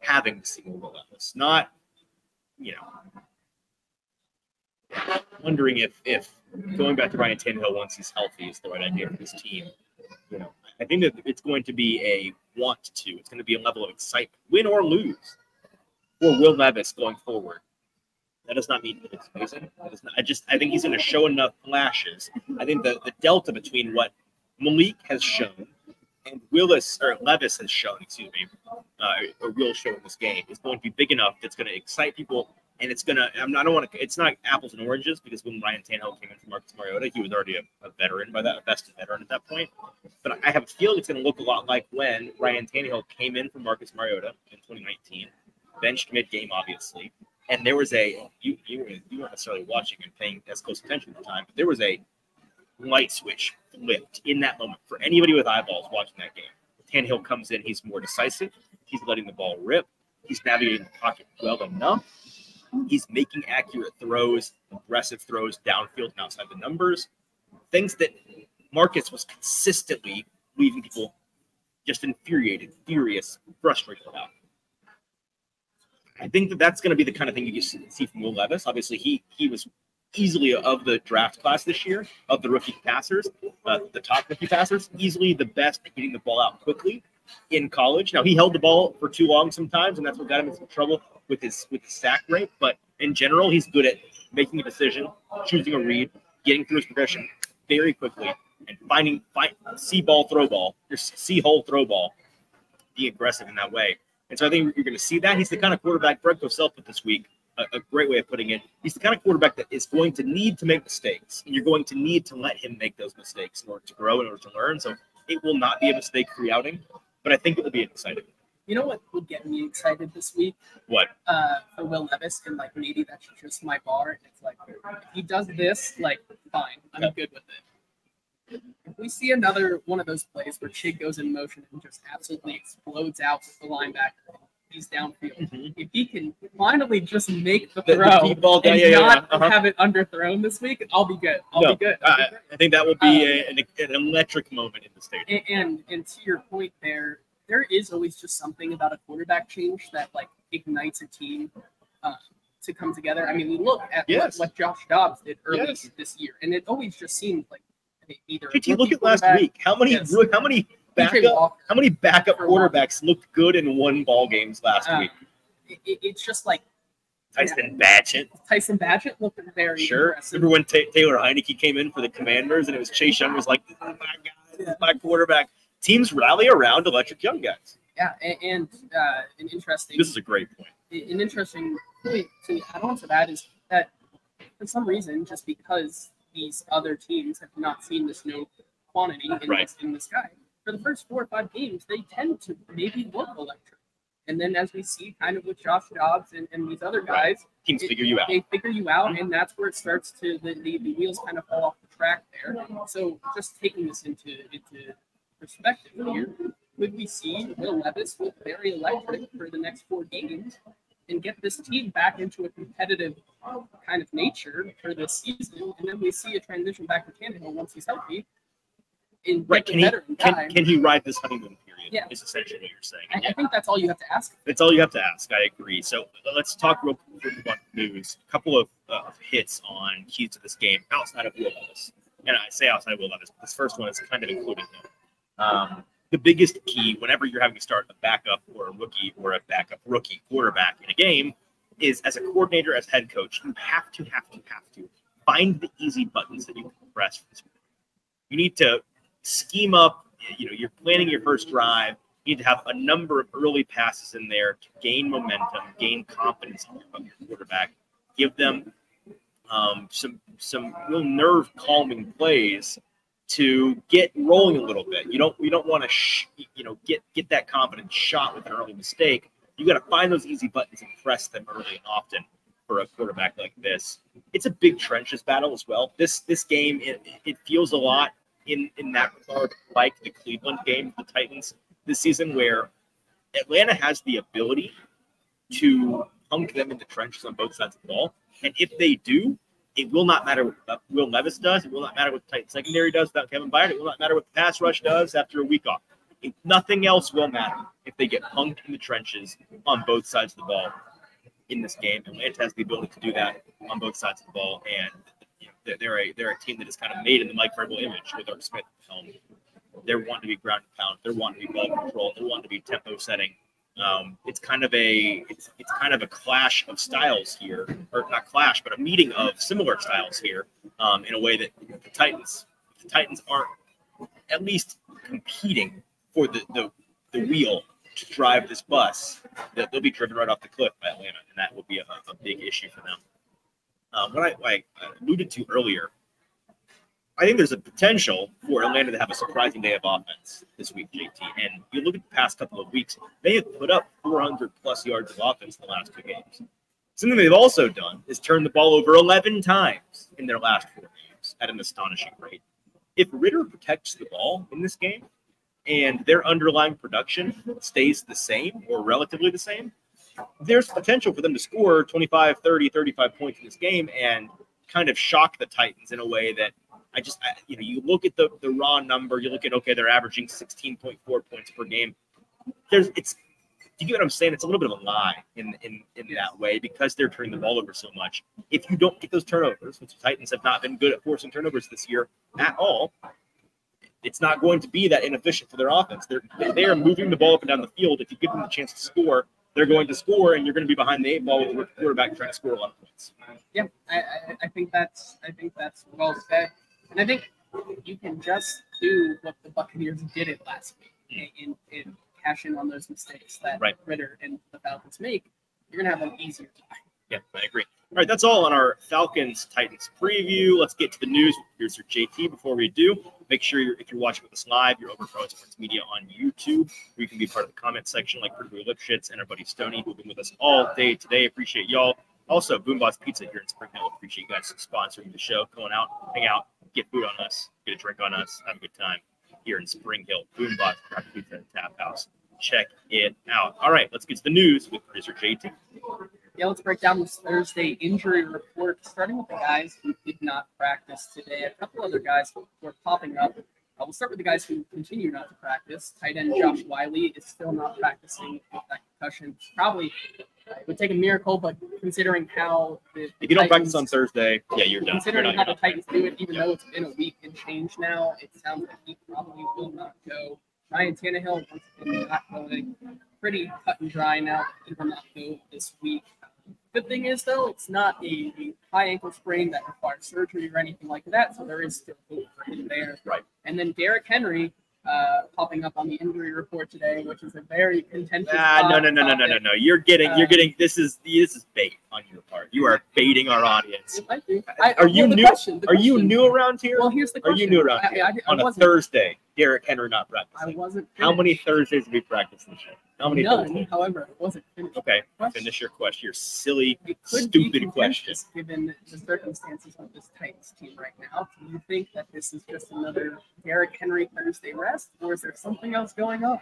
having to see more Will Levis, not you know wondering if if going back to Ryan Tannehill once he's healthy is the right idea for this team. You know, I think that it's going to be a want to. It's going to be a level of excitement, win or lose, for Will Levis going forward. That does not mean that it's amazing. That not, I just I think he's going to show enough flashes. I think the, the delta between what Malik has shown and Willis or Levis has shown, excuse me, uh, or will show in this game is going to be big enough that's going to excite people and it's gonna. I'm not, I don't want to. It's not apples and oranges because when Ryan Tannehill came in from Marcus Mariota, he was already a, a veteran by that, a vested veteran at that point. But I have a feeling it's going to look a lot like when Ryan Tannehill came in from Marcus Mariota in 2019, benched mid-game, obviously, and there was a you you were you weren't necessarily watching and paying as close attention at the time, but there was a light switch flipped in that moment for anybody with eyeballs watching that game. Tannehill comes in, he's more decisive, he's letting the ball rip, he's navigating the pocket well enough. He's making accurate throws, aggressive throws downfield and outside the numbers, things that Marcus was consistently leaving people just infuriated, furious, frustrated about. I think that that's going to be the kind of thing you see from Will Levis. Obviously, he he was easily of the draft class this year of the rookie passers, uh, the top rookie passers, easily the best at getting the ball out quickly in college. Now he held the ball for too long sometimes, and that's what got him into trouble with his with his sack rate. But in general, he's good at making a decision, choosing a read, getting through his progression very quickly, and finding find see ball throw ball see hole throw ball, be aggressive in that way. And so I think you're going to see that he's the kind of quarterback Brett Cosell put this week. A, a great way of putting it. He's the kind of quarterback that is going to need to make mistakes, and you're going to need to let him make those mistakes in order to grow, in order to learn. So it will not be a mistake-free outing, but I think it will be exciting. You know what will get me excited this week? What? Uh, for Will Levis, and like maybe that's just my bar. And it's like if he does this, like fine, I'm Yeah. good with it. If we see another one of those plays where Chig goes in motion and just absolutely explodes out with the linebacker, he's downfield. If he can finally just make the The- the throw deep ball, and yeah, yeah, not yeah. Uh-huh. have it underthrown this week, I'll be good. I'll No, be good. I'll be I, think that will be a, an, an electric moment in the stadium. And, and and to your point there, there is always just something about a quarterback change that like ignites a team uh, to come together. I mean, we look at Yes. what, what Josh Dobbs did early Yes. this year, and it always just seemed like either JT, look at last week. How many Yes. how many backup how many backup quarterbacks looked good in one ball games last Uh, week? it, it- it's just like Tyson Bagent. Tyson Bagent looked very Sure. impressive. Remember when Ta Taylor Heinicke came in for the Commanders and it was Chase Young was like, "This is my guy, this is my quarterback." Teams rally around electric young guys. Yeah, and, and uh, an interesting This is a great point. an interesting point to add on to that is that for some reason, just because these other teams have not seen the snow quantity in, Right. this, in the sky, for the first four or five games, they tend to maybe look electric. And then as we see kind of with Josh Dobbs and, and these other Right. guys, Teams it- figure you out. They figure you out, mm-hmm. and that's where it starts to the, the, the wheels kind of fall off the track there. So just taking this into into perspective here, could we see Will Levis look very electric for the next four games and get this team back into a competitive kind of nature for this season, and then we see a transition back to Tannehill once he's healthy. in Right? Can he can, can he ride this honeymoon period? Yeah. Is essentially what you're saying. I, I think that's all you have to ask. That's all you have to ask. I agree. So uh, let's talk real quick about news. A couple of uh, hits on keys to this game outside of Will Levis. And I say outside of Will Levis, this first one is kind of included him. Um, the biggest key whenever you're having to start a backup or a rookie or a backup rookie quarterback in a game is as a coordinator, as head coach, you have to, have to, have to find the easy buttons that you can press. You need to scheme up, you know, you're planning your first drive you need to have a number of early passes in there to gain momentum, gain confidence of your quarterback, give them um, some some real nerve calming plays to get rolling a little bit. You don't you don't want to sh- you know get get that confidence shot with an early mistake. You got to find those easy buttons and press them early and often for a quarterback like this. It's a big trenches battle as well. This this game it, it feels a lot in in that regard like the Cleveland game, the Titans this season where Atlanta has the ability to punk them in the trenches on both sides of the ball. And if they do, it will not matter what uh, Will Levis does. It will not matter what the Titan secondary does without Kevin Byard. It will not matter what the pass rush does after a week off. It, nothing else will matter if they get punked in the trenches on both sides of the ball in this game. Atlanta has the ability to do that on both sides of the ball, and you know, they're, a they're a team that is kind of made in the Mike Vrabel image with Art Smith at they're wanting to be ground and pound. They're wanting to be ball control. They're wanting to be tempo setting. Um, it's kind of a it's, it's kind of a clash of styles here, or not clash, but a meeting of similar styles here. Um, in a way that the Titans the Titans aren't at least competing for the the, the wheel to drive this bus. They'll, they'll be driven right off the cliff by Atlanta, and that will be a, a big issue for them. Um, what I, I alluded to earlier I think there's a potential for Atlanta to have a surprising day of offense this week, JT. And you look at the past couple of weeks, they have put up 400 plus yards of offense in the last two games. Something they've also done is turn the ball over 11 times in their last four games at an astonishing rate. If Ridder protects the ball in this game and their underlying production stays the same or relatively the same, there's potential for them to score 25, 30, 35 points in this game and kind of shock the Titans in a way that I just, I, you know, you look at the the raw number, you look at okay, they're averaging 16.4 points per game. There's, it's, do you get what I'm saying? It's a little bit of a lie in in in that way because they're turning the ball over so much. If you don't get those turnovers, which the Titans have not been good at forcing turnovers this year at all, it's not going to be that inefficient for their offense. They're they are moving the ball up and down the field. If you give them the chance to score, they're going to score, and you're going to be behind the eight ball with the quarterback trying to score a lot of points. Yeah, I, I, I think that's I think that's well said. And I think you can just do what the Buccaneers did it last week and, and cash in on those mistakes that Right. Ridder and the Falcons make. You're gonna have an easier time. Yeah, I agree. All right, that's all on our Falcons Titans preview. Let's get to the news with producer JT. Before we do, make sure you're, if you're watching with us live, you're over Pro Sports Media on YouTube, where you can be part of the comment section like Purdue Lipschitz and our buddy Stony, who've been with us all day today. Appreciate y'all. Also, BoomBozz Pizza here in Spring Hill. Appreciate you guys sponsoring the show. Going out, hang out, get food on us, get a drink on us, have a good time here in Spring Hill. BoomBozz Craft Pizza and Tap House. Check it out. All right, let's get to the news with producer JT. Yeah, let's break down this Thursday injury report, starting with the guys who did not practice today. A couple other guys were popping up. Uh, we'll start with the guys who continue not to practice. Tight end Josh Whyle is still not practicing with that concussion. Probably uh, it would take a miracle, but considering how the If you don't Titans- practice on Thursday, yeah, you're done. You're Considering not, how you're the Titans do it, even though it's been a week and change now, it sounds like he probably will not go. Ryan Tannehill once again not going. Pretty cut and dry now. He will not go this week. Good thing is though, it's not a, a high ankle sprain that requires surgery or anything like that, so there is still hope for him there. Right. And then Derrick Henry uh, popping up on the injury report today, which is a very contentious. Ah, no, no, no, no, no, no, no. You're getting, you're Uh, getting. This is this is bait on your part. You are baiting our audience. It might be. I- Are you well, new- question- Are you new around here? Well, here's the question. Are you new around here? I, I, on a wasn't. Thursday, Derrick Henry not I wasn't. How many. Thursdays have we practice this year? How many None. Thursdays? However, it wasn't finished. Okay, finish your question. Your silly, It could be stupid question. Given the circumstances of this Titans team right now, do you think that this is just another Derrick Henry Thursday rest, or is there something else going on?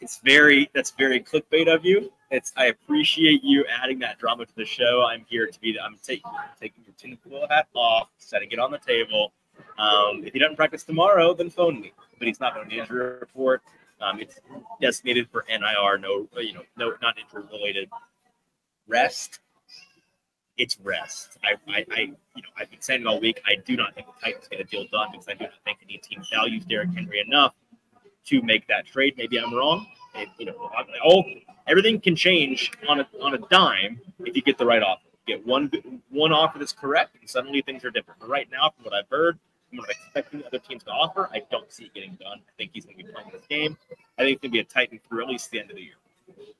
It's very that's very clickbait of you. It's I appreciate you adding that drama to the show. I'm here to be the, I'm taking taking your tinfoil hat off, setting it on the table. Um, if he doesn't practice tomorrow, then phone me. But he's not on the injury report. Um, it's designated for NIR, no, you know, no, not injury related. Rest. It's rest. I, I, I, you know, I've been saying it all week. I do not think the Titans get a deal done because I do not think any team values Derrick Henry enough to make that trade. Maybe I'm wrong. It, you know, all everything can change on a on a dime if you get the right offer. Get one one offer that's correct, and suddenly things are different. But right now, from what I've heard, from what I'm expecting other teams to offer, I don't see it getting done. I think he's going to be playing this game. I think it's going to be a Titan through at least the end of the year.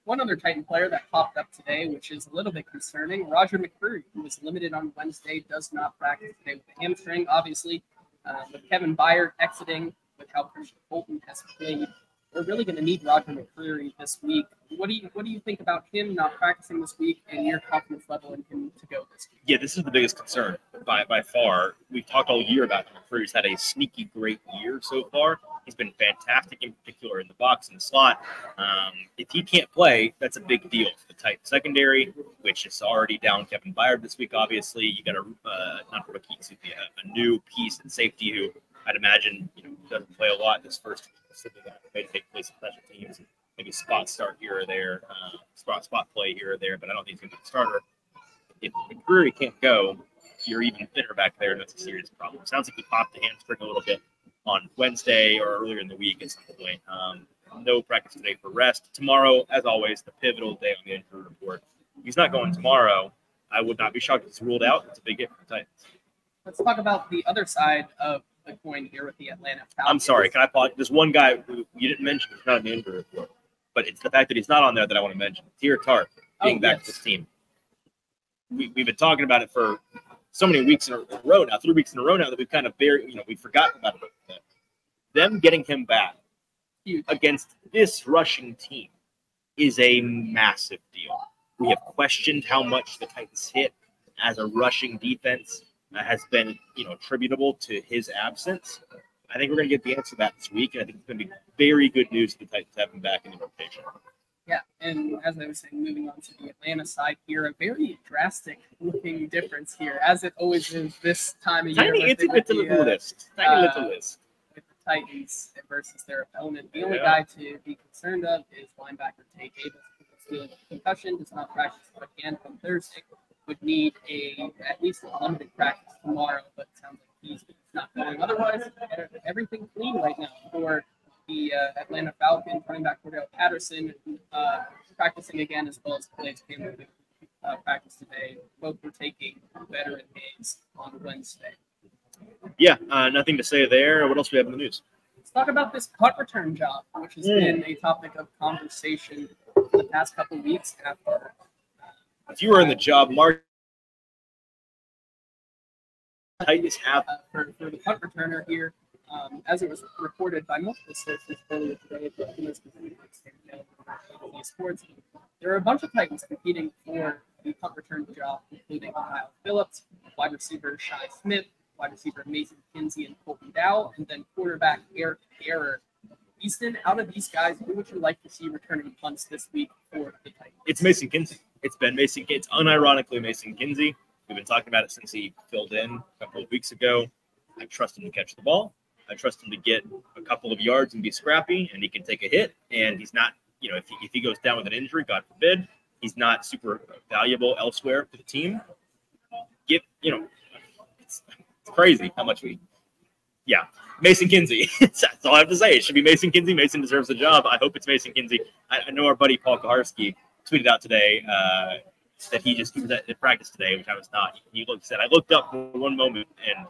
One other Titan player that popped up today, which is a little bit concerning, Roger McCreary, who was limited on Wednesday, does not practice today with a hamstring, obviously. Uh, with Kevin Byard exiting, with how Kristian Fulton has played, we're really going to need Roger McCreary this week. What do you what do you think about him not practicing this week and your confidence level in him to go this week? Yeah, this is the biggest concern by by far. We've talked all year about. McCreary's had a sneaky great year so far. He's been fantastic, in particular in the box and the slot. Um, if he can't play, that's a big deal for the Titan secondary, which is already down Kevin Byard this week. Obviously, you got a uh, not a rookie, excuse me, a, a new piece in safety who I'd imagine you know doesn't play a lot this first simply that may take place in special teams, maybe spot start here or there, uh, spot spot play here or there, but I don't think he's going to be a starter. If McCreary can't go, you're even thinner back there. And that's a serious problem. Sounds like he popped the hamstring a little bit on Wednesday or earlier in the week at some point. Um, no practice today for rest. Tomorrow, as always, the pivotal day on the injury report. He's not going tomorrow. I would not be shocked if it's ruled out. It's a big hit for the Titans. Let's talk about the other side of the coin here with the Atlanta Falcons. I'm sorry. Can I pause? There's one guy who you didn't mention. He's not the injury report, but it's the fact that he's not on there that I want to mention. Teair Tart being Oh, back yes. to this team. We, we've been talking about it for so many weeks in a row now, three weeks in a row now that we've kind of buried, you know, we've forgotten about it. Them getting him back Huge. against this rushing team is a massive deal. We have questioned how much the Titans hit as a rushing defense has been, you know, attributable to his absence. I think we're going to get the answer to that this week, and I think it's going to be very good news for the Titans to have him back in the rotation. Yeah, and as I was saying, moving on to the Atlanta side here, a very drastic looking difference here, as it always is this time of year. Tiny, it's a little uh, list. Tiny uh, little list. with the Titans versus their opponent. The only Yeah. guy to be concerned of is linebacker Tate Davis, who's dealing with concussion, does not practice again from Thursday. Would need a at least a limited practice tomorrow, but it sounds like he's not going. Otherwise, everything clean right now for the uh, Atlanta Falcons. Running back Cordarrelle Patterson uh, practicing again, as well as Blaze Cameron uh, practice today. Both were taking veteran days on Wednesday. Yeah, uh, nothing to say there. What else do we have in the news? Let's talk about this punt return job, which has Mm. been a topic of conversation for the past couple weeks after If you were in the job market, Titans have uh, for, for the punt returner here, um, as it was reported by multiple sources earlier today, but the most specific extent of the sports, there are a bunch of Titans competing for the punt return job, including Kyle Phillips, wide receiver Shai Smith, wide receiver Mason Kinsey and Colton Dowell, and then quarterback Eric Garrett. Easton, out of these guys, who would you like to see returning punts this week for the Titans? It's Mason Kinsey. It's been Mason. It's unironically Mason Kinsey. We've been talking about it since he filled in a couple of weeks ago. I trust him to catch the ball. I trust him to get a couple of yards and be scrappy, and he can take a hit. And he's not, you know, if he, if he goes down with an injury, God forbid, he's not super valuable elsewhere for the team. Give, you know, it's, it's crazy how much we, yeah, Mason Kinsey. [laughs] That's all I have to say. It should be Mason Kinsey. Mason deserves the job. I hope it's Mason Kinsey. I, I know our buddy Paul Kuharsky tweeted out today uh, that he just was at practice today, which I was not. He looked said I looked up for one moment and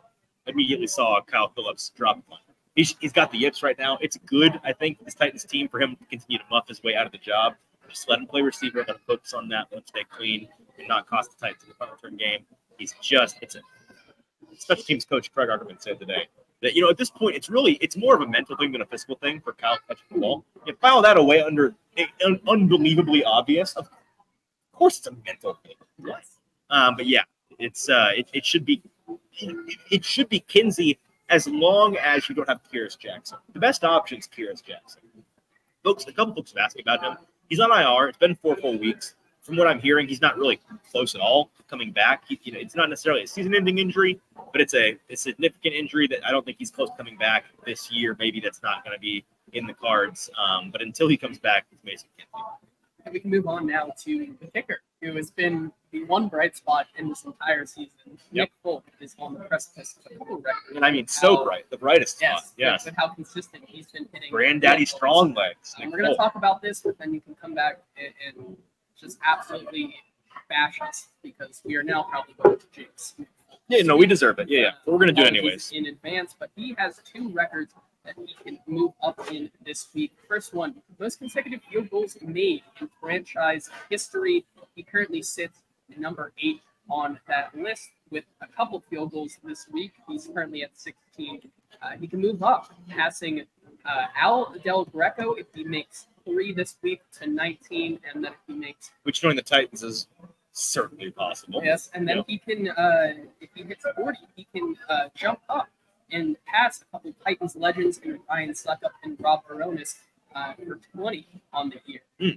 immediately saw Kyle Phillips drop one. He's, he's got the yips right now. It's good, I think, this Titans team for him to continue to muff his way out of the job. Just let him play receiver, let him focus on that, let him stay clean, and not cost the Titans in the punt return game. He's just it's a special teams coach Craig Aukerman said today that you know at this point it's really it's more of a mental thing than a physical thing for Kyle catching the ball. You file that away under un- unbelievably obvious. Of course, it's a mental thing. Yes. Um, but yeah, it's uh, it, it should be it, it should be Kinsey as long as you don't have Kearis Jackson. The best option is Kearis Jackson. Folks, a couple folks have asked me about him. He's on IR. It's been four full weeks. From what I'm hearing, he's not really close at all coming back. He, you know, it's not necessarily a season-ending injury, but it's a, a significant injury that I don't think he's close to coming back this year. Maybe that's not going to be in the cards. Um, but until he comes back, it's Mason Kinsey. And we can move on now to the kicker, who has been the one bright spot in this entire season. Nick Folk is on the precipice of a couple records. And I mean, so How- bright, the brightest Yes, spot. Yes. But how consistent he's been hitting. Granddaddy strong legs. And we're going to talk about this, but then you can come back and, and just absolutely bash us because we are now probably going to jinx. Yeah, no, we deserve it. Yeah, yeah. But we're going to do it anyways. In advance, but he has two records that he can move up in this week. First one, most consecutive field goals made in franchise history. He currently sits number eight on that list with a couple field goals this week. He's currently at 16. Uh, he can move up, passing uh, Al Del Greco if he makes three this week to 19, and then if he makes Which knowing the Titans is certainly possible. Yes, and then Yeah. he can, uh, if he hits 40, he can uh, jump up and pass a couple Titans legends in Ryan Succop and Rob Bironas uh, for 20 on the year. Hmm.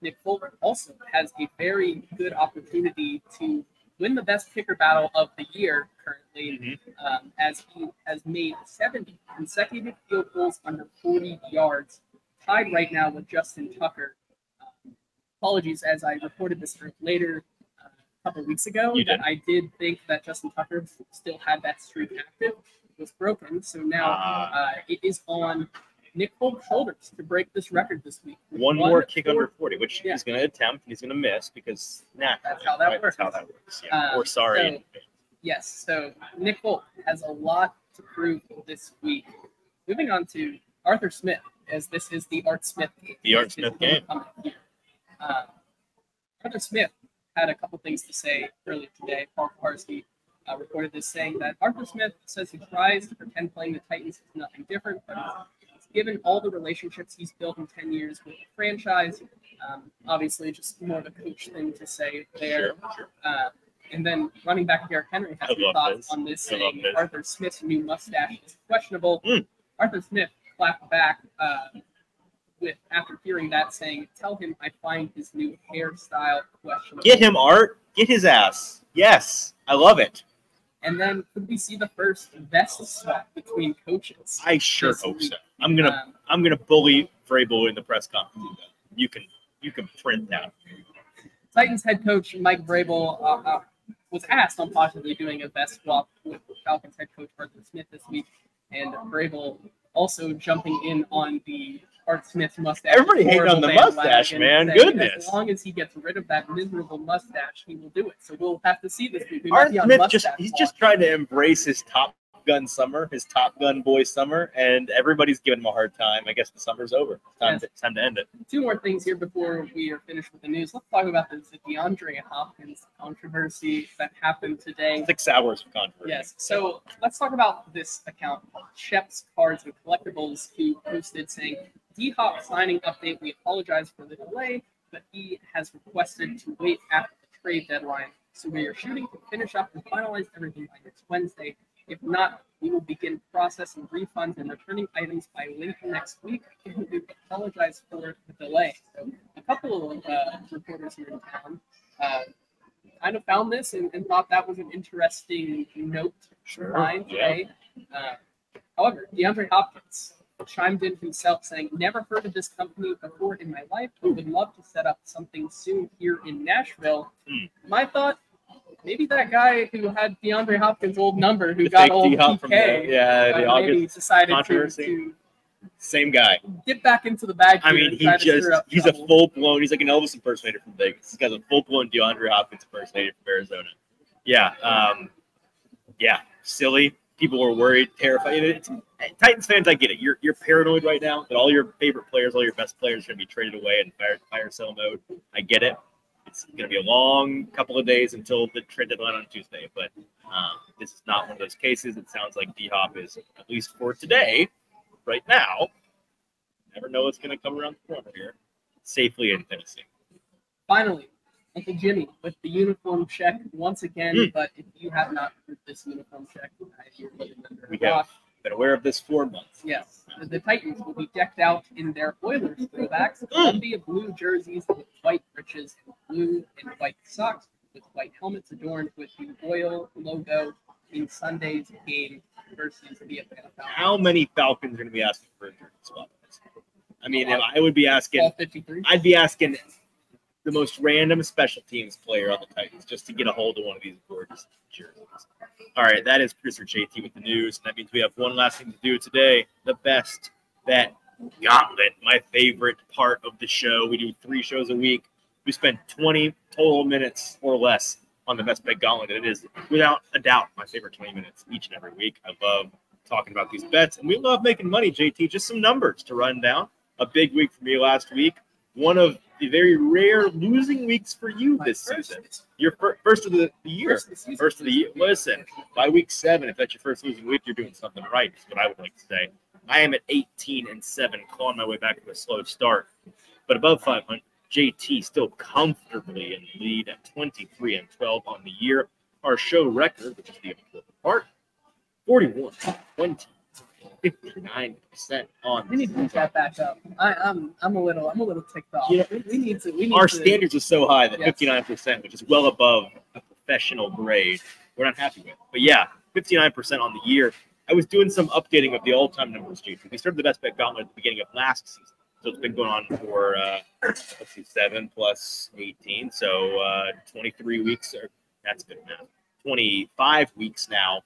Nick Folk also has a very good opportunity to win the best kicker battle of the year currently, Mhm. um, as he has made 70 consecutive field goals under 40 yards, tied right now with Justin Tucker. Um, apologies, as I reported this later uh, a couple weeks ago, You that did. I did think that Justin Tucker still had that streak active. It was broken, so now Ah. uh, it is on Nick Folk's shoulders to break this record this week. One more kick four- under 40, which Yeah. he's going to attempt. He's going to miss because nah, That's how that right, works. That's how that works. Yeah. Uh, or sorry. Yes, so Nick Folk has a lot to prove this week. Moving on to Arthur Smith, as this is the Art Smith game. The Art Smith game. Uh, Arthur Smith had a couple things to say earlier today. Paul Kuharsky uh, reported this saying that Arthur Smith says he tries to pretend playing the Titans is nothing different, but given all the relationships he's built in 10 years with the franchise. Um, obviously, just more of a coach thing to say there. Sure, sure. Uh, and then running back, Derrick Henry had love thoughts this. on this, I saying this. Arthur Smith's new mustache is questionable. Mm. Arthur Smith clapped back uh, with after hearing that, saying, "Tell him I find his new hairstyle questionable." Get him, Art. Get his ass. Yes. I love it. And then could we see the first vest swap between coaches? I sure hope week. so. I'm gonna Um, I'm gonna bully Vrabel in the press conference. You can you can print that. Titans head coach Mike Vrabel uh, uh, was asked on possibly doing a vest swap with Falcons head coach Arthur Smith this week, and Vrabel also jumping in on the Art Smith mustache. Everybody hating on the mustache, man. Goodness. As long as he gets rid of that miserable mustache, he will do it. So we'll have to see this week. We Art Smith just—he's just trying to embrace his top gun summer, his top gun boy summer, and everybody's giving him a hard time. I guess the summer's over. It's time, Yes. to, it's time to end it. two more things here before we are finished with the news. Let's talk about the DeAndre Hopkins controversy that happened today. Six hours of controversy. Yes. So let's talk about this account, Shep's Cards and Collectibles, who posted saying, D Hop signing update. We apologize for the delay, but he has requested to wait after the trade deadline. So we are shooting to finish up and finalize everything by next Wednesday. If not, we will begin processing refunds and returning items by late next week. We apologize for the delay. So a couple of uh, reporters here in town uh, kind of found this and, and thought that was an interesting note Sure. line Yeah. today. Uh, however, DeAndre Hopkins chimed in himself saying, Never heard of this company before in my life, but would love to set up something soon here in Nashville. Hmm. My thought, maybe that guy who had DeAndre Hopkins' old number, who The got old PK, from the yeah the uh, maybe August decided to, controversy. to same guy. get back into the bag. I mean, he try to stir just up he's a full blown he's like an Elvis impersonator from Vegas. This guy's a full blown DeAndre Hopkins impersonator from Arizona. Yeah, um, yeah, silly. People were worried, terrified. It's, Titans fans, I get it. You're you're paranoid right now that all your favorite players, all your best players, are going to be traded away in fire fire sale mode. I get it. It's going to be a long couple of days until the trade deadline on Tuesday, but um, this is not one of those cases. It sounds like D Hop is at least for today, right now. Never know what's going to come around the corner here. Safely in Tennessee. Finally, Uncle Jimmy with the uniform check once again. Mm. But if you have not heard this uniform check, I hear you under We a rock. Been aware of this for months. Yes, the, Titans will be decked out in their Oilers throwbacks. Hmm. Columbia blue jerseys with white breeches and blue and white socks with white helmets adorned with the oil logo in Sunday's game versus the Atlanta Falcons. How many Falcons are going to be asking for a jersey swap? I mean, I would be asking, All 53. I'd be asking the most random special teams player on the Titans just to get a hold of one of these gorgeous jerseys. All right, that is producer JT with the news. And that means we have one last thing to do today. The best bet gauntlet, my favorite part of the show. We do three shows a week. We spend 20 total minutes or less on the best bet gauntlet. And it is without a doubt my favorite 20 minutes each and every week. I love talking about these bets and we love making money, JT. Just some numbers to run down. A big week for me last week. One of the very rare losing weeks for you this season. Your fir- first of the, year. First of the season. First of the year. Listen, by week seven, if that's your first losing week, you're doing something right. Is what I would like to say. I am at 18 and seven, clawing my way back to a slow start, but above 500. JT still comfortably in the lead at 23 and 12 on the year. Our show record, which is the important part, 41, 20, 59 percent on. We need to pick that back up. I, I'm I'm a little I'm a little ticked off. Yeah. We, need to we need Our to, standards are so high that Yes. 59%, which is well above a professional grade, we're not happy with. But yeah, 59% on the year. I was doing some updating of the all-time numbers, JT. We started the best bet gauntlet at the beginning of last season. So it's been going on for uh, let's see, seven plus 18. So uh, 23 weeks, or that's good math. 25 weeks now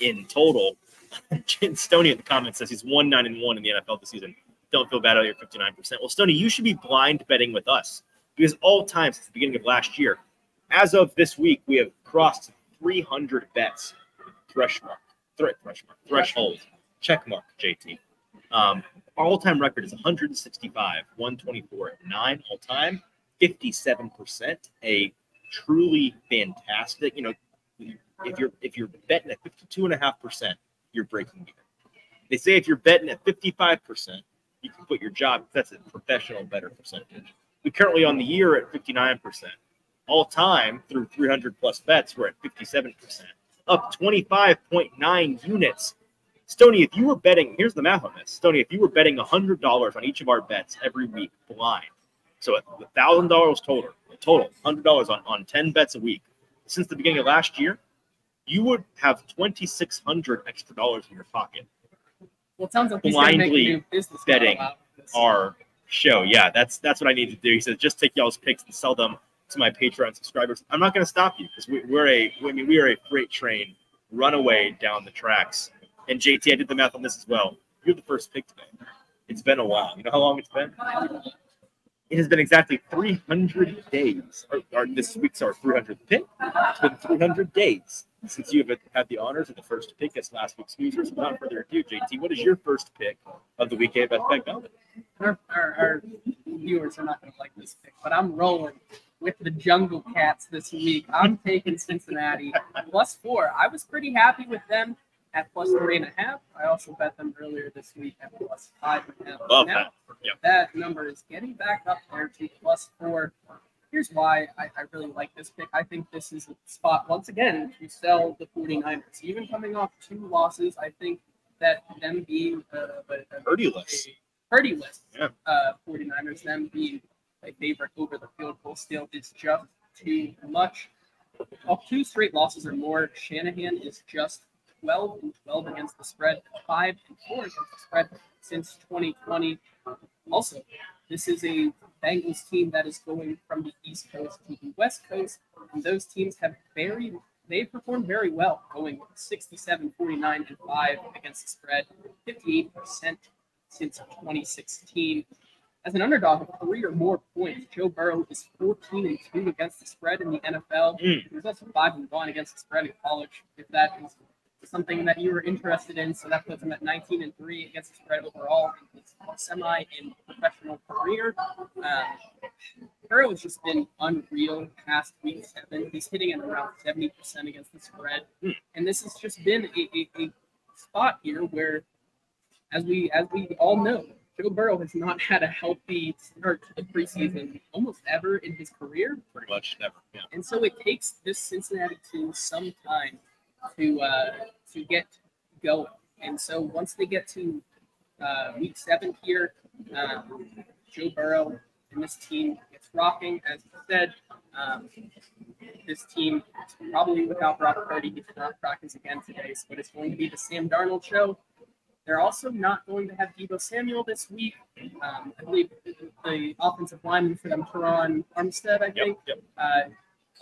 in total. [laughs] Stoney in the comments says he's one nine and one in the NFL this season. Don't feel bad about your 59%. Well, Stoney, you should be blind betting with us because all time since the beginning of last year, as of this week, we have crossed 300 bets. Threshold, thre- threshold, threshold, check mark, JT. Um, our all-time record is 165, 124, nine all-time, 57%. A truly fantastic. You know, if you're if you're betting at 52 you're breaking even. They say if you're betting at 55 percent, you can put your job. That's a professional better percentage. We currently on the year at 59 percent. All time through 300 plus bets, we're at 57 percent, up 25.9 units. Stony, if you were betting, here's the math on this. Stony, if you were betting $100 on each of our bets every week blind, so $1,000 total, total $100 on, on 10 bets a week, since the beginning of last year, you would have 2,600 extra dollars in your pocket. Well, it sounds like he's gonna a blindly new business model betting out of this. our show. Yeah, that's that's what I need to do. He says just take y'all's picks and sell them to my Patreon subscribers. I'm not going to stop you because we, we're a I mean we are a freight train runaway down the tracks. And JT, I did the math on this as well. You're the first pick today. It's been a while. You know how long it's been? It has been exactly 300 days. Or, or this week's our 300th pick. It's been 300 days since you have had the honors of the first pick as last week's. So without further ado, JT, what is your first pick of the weekend best bet gauntlet? Our, our, our viewers are not going to like this pick, but I'm rolling with the Jungle Cats this week. I'm taking Cincinnati plus four. I was pretty happy with them at plus three and a half. I also bet them earlier this week at plus five and a half. Love now, that. Yep. that number is getting back up there to plus four. Here's why I, I really like this pick. I think this is a spot, once again, to sell the 49ers. Even coming off two losses, I think that them being uh, a, a, Purdy-less. a Yeah. uh, 49ers, them being a favorite over the field goal still is just too much. Off two straight losses or more, Shanahan is just 12 and 12 against the spread, 5 and 4 against the spread since 2020. Also, this is a Bengals team that is going from the East Coast to the West Coast, and those teams have very they performed very well, going 67, 49, and 5 against the spread, 58% since 2016. As an underdog of three or more points, Joe Burrow is 14 and 2 against the spread in the NFL. Mm. He was also 5 and 1 against the spread in college, if that is something that you were interested in. So that puts him at 19 and 3 against the spread overall in his semi and professional career. Um, Burrow has just been unreal past week seven. He's hitting at around 70% against the spread. And this has just been a, a, a spot here where, as we as we all know, Joe Burrow has not had a healthy start to the preseason almost ever in his career. Pretty much never. Yeah. And so it takes this Cincinnati team some time to uh, to get going. And so once they get to uh, week seven here, um, Joe Burrow and this team gets It's rocking, as you said. Um, this team probably without Brock Purdy. He did not practice again today, so it's going to be the Sam Darnold show. They're also not going to have Deebo Samuel this week. Um, I believe the offensive lineman for them, Teron Armstead, I Yep, think, yep. uh,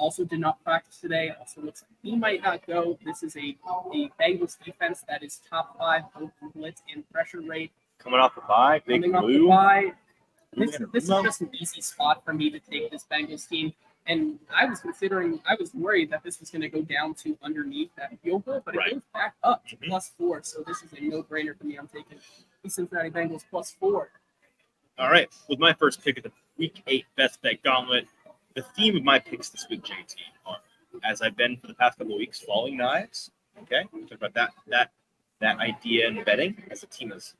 also did not practice today. Also looks like he might not go. This is a, a Bengals defense that is top five both in blitz and pressure rate. Coming off the bye, big Coming off the bye, this, this is just an easy spot for me to take this Bengals team. And I was considering, I was worried that this was going to go down to underneath that field goal, but it Right. goes back up to Mhm. plus four. So this is a no-brainer for me. I'm taking the Cincinnati Bengals plus four. All right, with my first pick of the week eight best bet gauntlet, the theme of my picks this week, JT, are as I've been for the past couple of weeks, falling knives. Okay, we talked about that that that idea in betting as a team is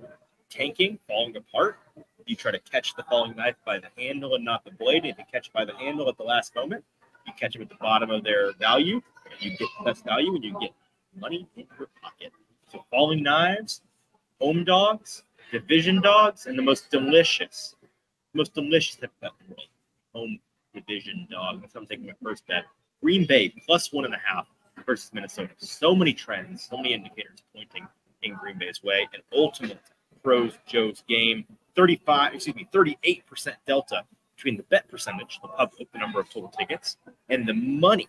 tanking, falling apart. You try to catch the falling knife by the handle and not the blade. If you catch it by the handle at the last moment, you catch them at the bottom of their value, you get the best value, and you get money in your pocket. So falling knives, home dogs, division dogs, and the most delicious, most delicious home division dog. That's how I'm taking my first bet. Green Bay plus one and a half versus Minnesota. So many trends, so many indicators pointing in Green Bay's way. An ultimate pros Joe's game. 35, excuse me, 38% delta between the bet percentage, the public, the number of total tickets, and the money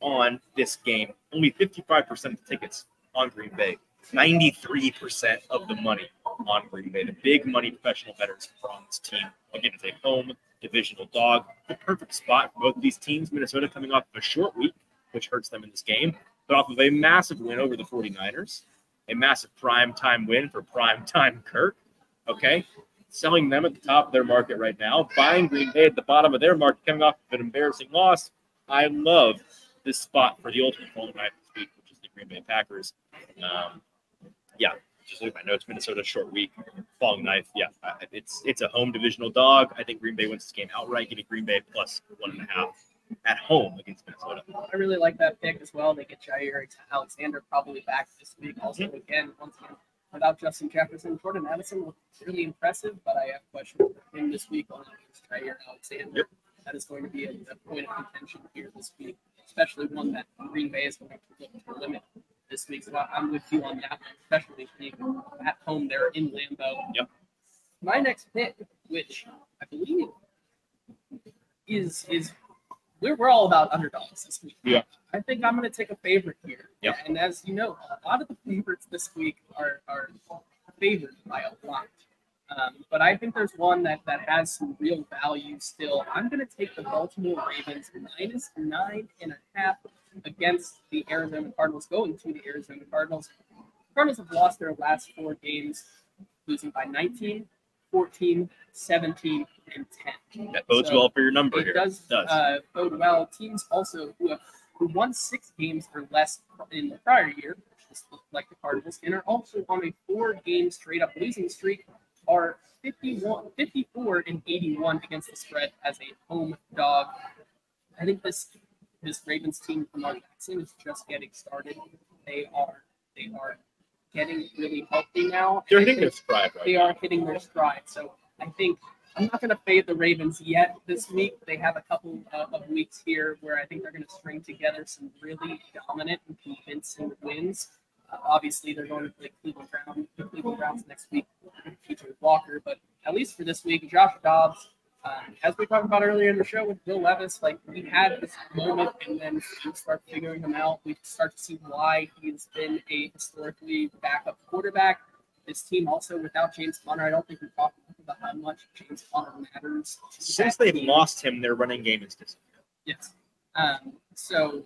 on this game. Only 55% of the tickets on Green Bay. 93% of the money on Green Bay. The big money professional are on this team. Again, it's a home divisional dog. The perfect spot for both of these teams. Minnesota coming off of a short week, which hurts them in this game, but off of a massive win over the 49ers, a massive prime time win for prime time Kirk. Okay. Selling them at the top of their market right now, buying Green Bay at the bottom of their market, coming off of an embarrassing loss. I love this spot for the ultimate falling knife this week, which is the Green Bay Packers. Um, yeah, just look at my notes. Minnesota short week, falling knife. Yeah, it's it's a home divisional dog. I think Green Bay wins this game outright. Me Green Bay plus one and a half at home against Minnesota. I really like that pick as well. They get Jaire Alexander probably back this week. Also, Mm-hmm. again, once again, without Justin Jefferson, Jordan Addison looked really impressive, but I have questions for him this week on against Jaire Alexander. Yep. That is going to be a, a point of contention here this week, especially one that Green Bay is going to look to limit this week. So I'm with you on that especially being at home there in Lambeau. Yep. My next pick, which I believe is is we're, we're all about underdogs this week. Yeah. I think I'm going to take a favorite here. Yep. And as you know, a lot of the favorites this week are, are favored by a lot. Um, but I think there's one that, that has some real value still. I'm going to take the Baltimore Ravens minus nine and a half against the Arizona Cardinals, going to the Arizona Cardinals. The Cardinals have lost their last four games, losing by 19, 14, 17, and 10. That bodes So, well for your number It here. does, does. Uh, bode well. Teams also who have who won six games or less in the prior year, which just like the Cardinals, and are also on a four-game straight-up losing streak, are 51, 54 and 81 against the spread as a home dog. I think this this Ravens team from Mark Jackson is just getting started. They are they are getting really healthy now. They're hitting their stride right they now. are hitting their stride. So I think I'm not going to fade the Ravens yet this week. They have a couple uh, of weeks here where I think they're going to string together some really dominant and convincing wins. Uh, obviously, they're going to play Cleveland Browns, the Cleveland Browns next week, PJ Walker. But at least for this week, Josh Dobbs, uh, as we talked about earlier in the show with Will Levis, like we had this moment, and then we start figuring him out. We start to see why he's been a historically backup quarterback this team also without James Conner, I don't think we talked about how much James Conner matters. Since they've team. lost him, their running game is disappeared. Yes. Um, so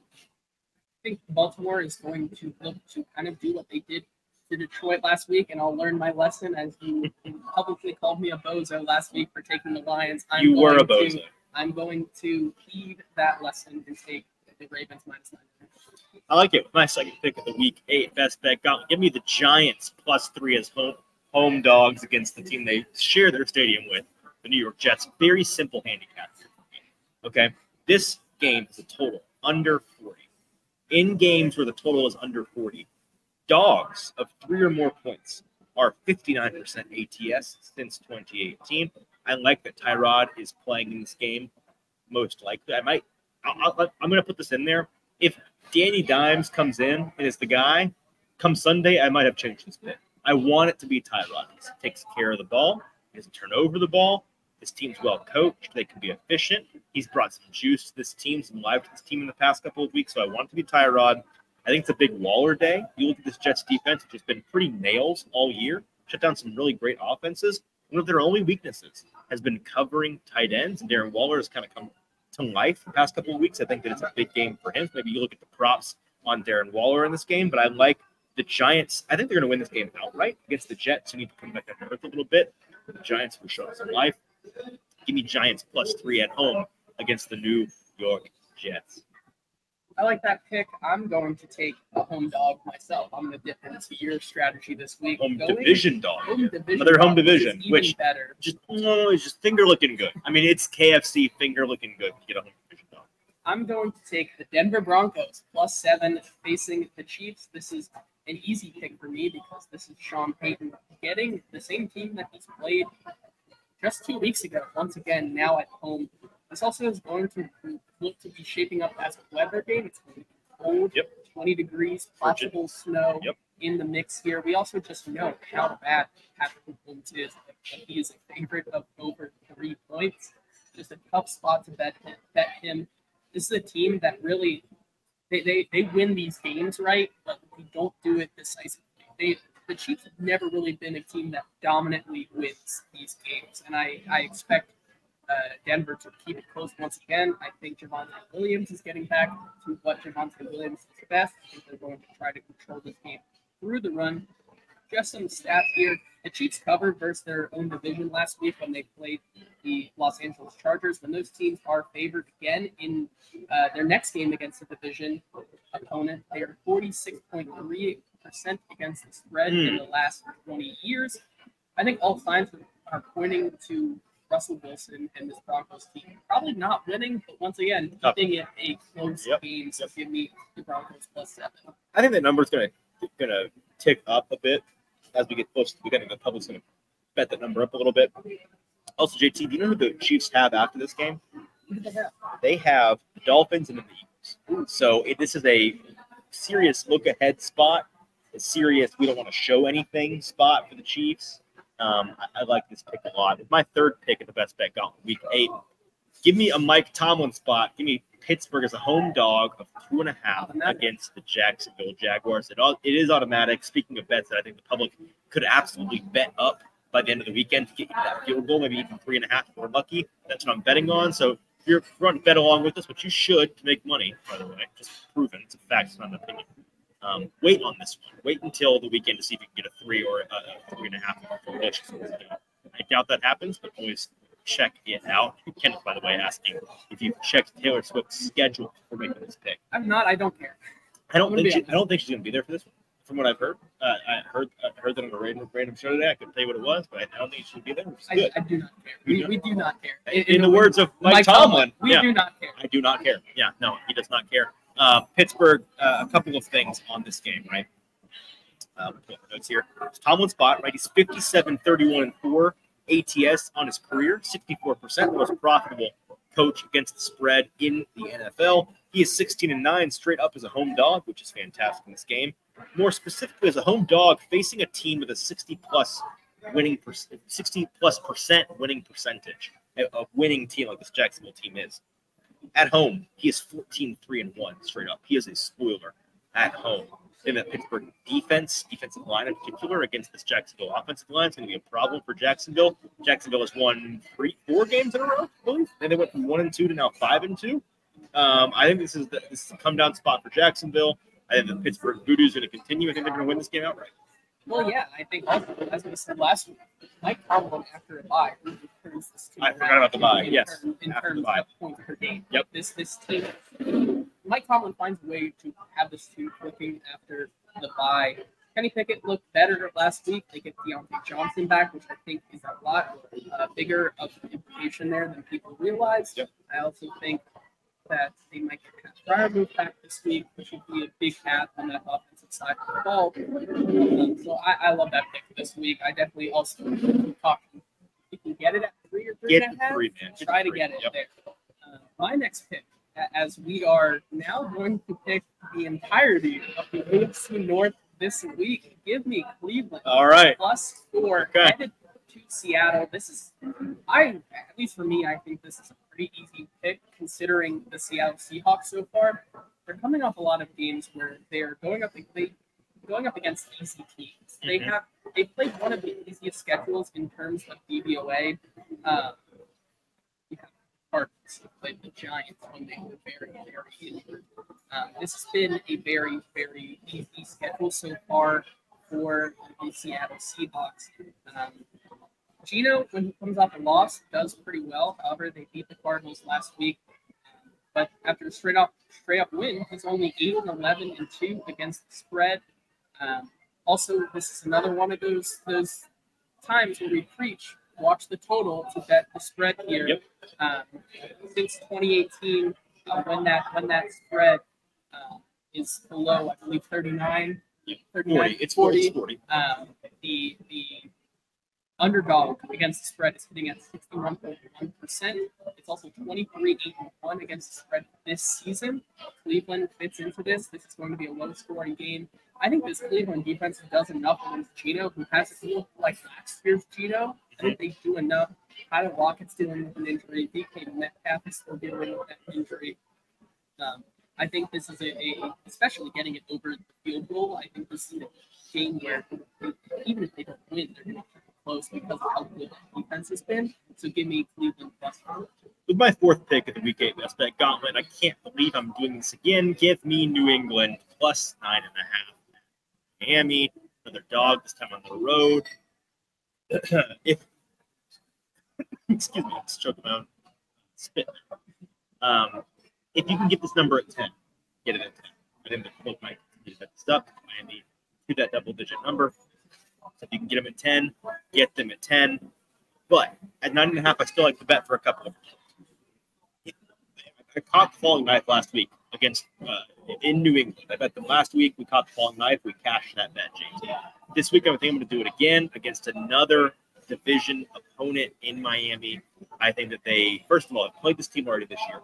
think Baltimore is going to look to kind of do what they did to Detroit last week, and I'll learn my lesson as you publicly called me a bozo last week for taking the Lions. I'm you were a bozo. To, I'm going to heed that lesson and take the Ravens minus nine. I like it. My second pick of the week eight best bet. Gauntlet. Give me the Giants plus three as home home dogs against the team they share their stadium with, the New York Jets. Very simple handicap. here for me. Okay, this game is a total under forty. In games where the total is under forty, dogs of three or more points are 59% ATS since 2018. I like that Tyrod is playing in this game. Most likely, I might. I'll, I'm going to put this in there. If Danny Dimes comes in and is the guy, come Sunday, I might have changed this bit. I want it to be Tyrod. He takes care of the ball. He doesn't turn over the ball. This team's well coached. They can be efficient. He's brought some juice to this team, some life to this team in the past couple of weeks. So I want it to be Tyrod. I think it's a big Waller day. You look at this Jets defense, which has been pretty nails all year, shut down some really great offenses. One of their only weaknesses has been covering tight ends. And Darren Waller has kind of come to life the past couple of weeks. I think that it's a big game for him. Maybe you look at the props on Darren Waller in this game, but I like the Giants. I think they're going to win this game outright against the Jets, who need to come back to earth a little bit. The Giants will show some life. Give me Giants plus three at home against the New York Jets. I like that pick. I'm going to take a home dog myself. I'm going to dip into your strategy this week. Home Going division dog. home division Another home dog, which is division, which- better. Just oh, it's just finger looking good. I mean, it's KFC finger looking good. to Get a home division dog. I'm going to take the Denver Broncos plus seven facing the Chiefs. This is an easy pick for me because this is Sean Payton getting the same team that he's played just two weeks ago. Once again, now at home. This also is going to look to be shaping up as a weather game. It's going to be cold, Yep. 20 degrees, possible snow Yep. in the mix here. We also just know how bad Patrick Mahomes is. He is a favorite of over three points. Just a tough spot to bet him. Bet him. This is a team that really they, they, they win these games right, but they don't do it decisively. They the Chiefs have never really been a team that dominantly wins and I I expect uh, Denver to keep it close once again. I think Javonte Williams is getting back to what Javonte Williams is best. I think they're going to try to control this game through the run. Just some stats here. The Chiefs covered versus their own division last week when they played the Los Angeles Chargers. When those teams are favored again in uh, their next game against the division opponent, they are 46.3% against the spread in the last 20 years. I think all signs are pointing to Russell Wilson and this Broncos team probably not winning, but once again, keeping it a close Yep. game. So Yep. give me the Broncos plus seven. I think that number's gonna gonna tick up a bit as we get close to the beginning. The public's gonna bet that number up a little bit. Also, JT, do you know who the Chiefs have after this game? They have? They have the Dolphins and then the Eagles. So it, this is a serious look ahead spot. A serious we don't want to show anything spot for the Chiefs. Um, I, I like this pick a lot. It's my third pick at the best bet gauntlet week eight. Give me a Mike Tomlin spot. Give me Pittsburgh as a home dog of two and a half against the Jacksonville Jaguars. It all it is automatic. Speaking of bets that I think the public could absolutely bet up by the end of the weekend to get you that field goal, maybe even three and a half if we're lucky. That's what I'm betting on. So if you're running bet along with us, which you should to make money, by the way, just proven. It's a fact, it's not an opinion. Um, wait on this one. Wait until the weekend to see if you can get a three or a, a three and a half. I doubt that happens, but always check it out. Kenneth, by the way, asking if you've checked Taylor Swift's schedule for making this pick. I'm not. I don't care. I don't think she, I don't think she's gonna be there for this one. From what I've heard, uh, I heard I heard that on a random, random show today. I couldn't tell you what it was, but I don't think she'll be there. I. I do not care. We, we do not care. In, in the words of Mike, Tomlin, we yeah, do not care. I do not care. Yeah, no, he does not care. Uh, Pittsburgh, uh, a couple of things on this game, right? Um, notes here. It's Tomlin's spot, right? He's 57, 31, and 4 ATS on his career, 64%, the most profitable coach against the spread in the NFL. He is 16 and 9 straight up as a home dog, which is fantastic in this game. More specifically, as a home dog facing a team with a 60 plus winning per, 60 plus percent winning percentage. A winning team like this Jacksonville team is. At home, he is 14 3 and 1 straight up. He is a spoiler at home. In the Pittsburgh defense, defensive line in particular, against this Jacksonville offensive line, is going to be a problem for Jacksonville. Jacksonville has won three, four games in a row, I believe, and they went from one and two to now five and two. Um, I think this is the, this is a come down spot for Jacksonville. I think the Pittsburgh Voodoo is going to continue. I think they're going to win this game outright. Well, yeah, I think also, as we said last week, Mike Tomlin after a bye really turns this team I forgot about the bye. In, yes, term- in after the terms of points per game. Yep. This this team, Mike Tomlin finds a way to have this team clicking after the bye. Kenny Pickett looked better last week. They get Diontae Johnson back, which I think is a lot uh, bigger of an implication there than people realize. Yep. I also think that they might get Pat Freiermuth back this week, which would be a big add on that offensive side of the ball. Um, so I, I love that pick this week. I definitely also talking. You can get it at three or Get and a half. three, man. Try to get it Yep. there. Uh, my next pick, as we are now going to pick the entirety of the AFC North this week, give me Cleveland All right. plus four Okay. headed to Seattle. This is, I at least for me, I think this is a pretty easy pick considering the Seattle Seahawks so far. They're coming off a lot of games where they're going up they going up against easy teams. They Mhm. have they played one of the easiest schedules in terms of DVOA. Um, you have Cardinals who played the Giants when they were very, very injured. Um, this has been a very, very easy schedule so far for the Seattle Seahawks. Um, Geno, when he comes off a loss, does pretty well. However, they beat the Cardinals last week. But after a straight up straight up win, he's only eight and eleven and two against the spread. Um, also, this is another one of those those times where we preach watch the total to bet the spread here. Yep. Um, since 2018, uh, when that when that spread uh, is below, I believe 39, Yep. 39 40. It's 40. It's 40. um, the the underdog against the spread is hitting at 61.1%. It's also 23 8 1 against the spread this season. Cleveland fits into this. This is going to be a low scoring game. I think this Cleveland defense does enough against Geno, who hasn't looked like last year's Geno. I think they do enough. Tyler Lockett's dealing with an injury. DK Metcalf is still dealing with that injury. Um, I think this is a, a, especially getting it over the field goal. I think this is a game where even if they don't win, they're going to close because of how good that defense has been. So give me Cleveland plus four. With my fourth pick of the week eight bet gauntlet, I can't believe I'm doing this again. Give me New England plus nine and a half. Miami, another dog, this time on the road. [clears throat] if [laughs] excuse me, I'm just choking my spit. Um, if you can get this number at 10, get it at 10. I book might get that stuck. Miami to that double digit number. So if you can get them at 10, get them at 10. But at nine and a half, I still like to bet for a couple of I caught the falling knife last week against uh, in New England. I bet them last week. We caught the falling knife. We cashed that bet, James. This week, I think I'm going to do it again against another division opponent in Miami. I think that they, first of all, have played this team already this year.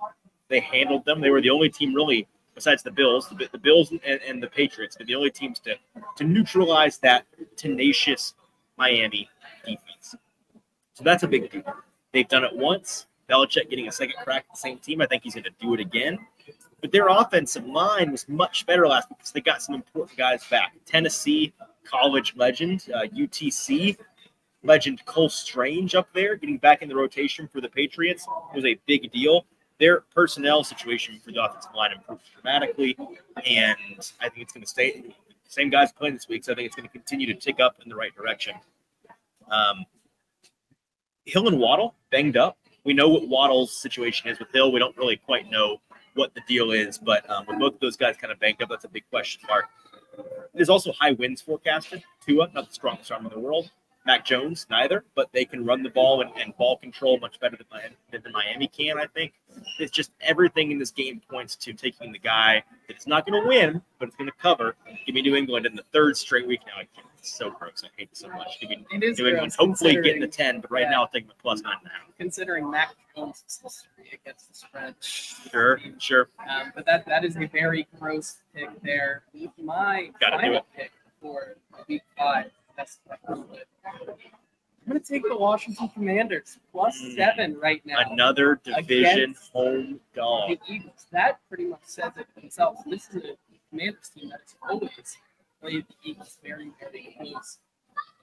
They handled them. They were the only team really, besides the Bills, the, the Bills and, and the Patriots, they're the only teams to to neutralize that tenacious Miami defense. So that's a big deal. They've done it once. Belichick getting a second crack at the same team. I think he's going to do it again. But their offensive line was much better last because they got some important guys back. Tennessee college legend, uh, UTC legend Cole Strange up there, getting back in the rotation for the Patriots was a big deal. Their personnel situation for the offensive line improved dramatically, and I think it's going to stay. Same guys playing this week, so I think it's going to continue to tick up in the right direction. Um, Hill and Waddle banged up. We know what Waddle's situation is with Hill. We don't really quite know what the deal is, but um, with both of those guys kind of banged up, that's a big question mark. There's also high winds forecasted. Tua, not the strongest arm in the world. Mac Jones, neither, but they can run the ball and, and ball control much better than Miami, than Miami can, I think. It's just everything in this game points to taking the guy that's not going to win, but it's going to cover. Give me New England in the third straight week now. I can't, it's so gross. I hate it so much. Give me New England, hopefully getting the 10, but right yeah. now I'll take the plus nine and a half. considering Mac Jones' history against the spread. Sure, sure. Um, but that that is a very gross pick there. My Gotta final pick for week five. That's I'm gonna take the Washington Commanders plus Mm. seven right now. Another division home dog. The Eagles. That pretty much says it themselves. This is a Commanders team that has always played the Eagles very, very close.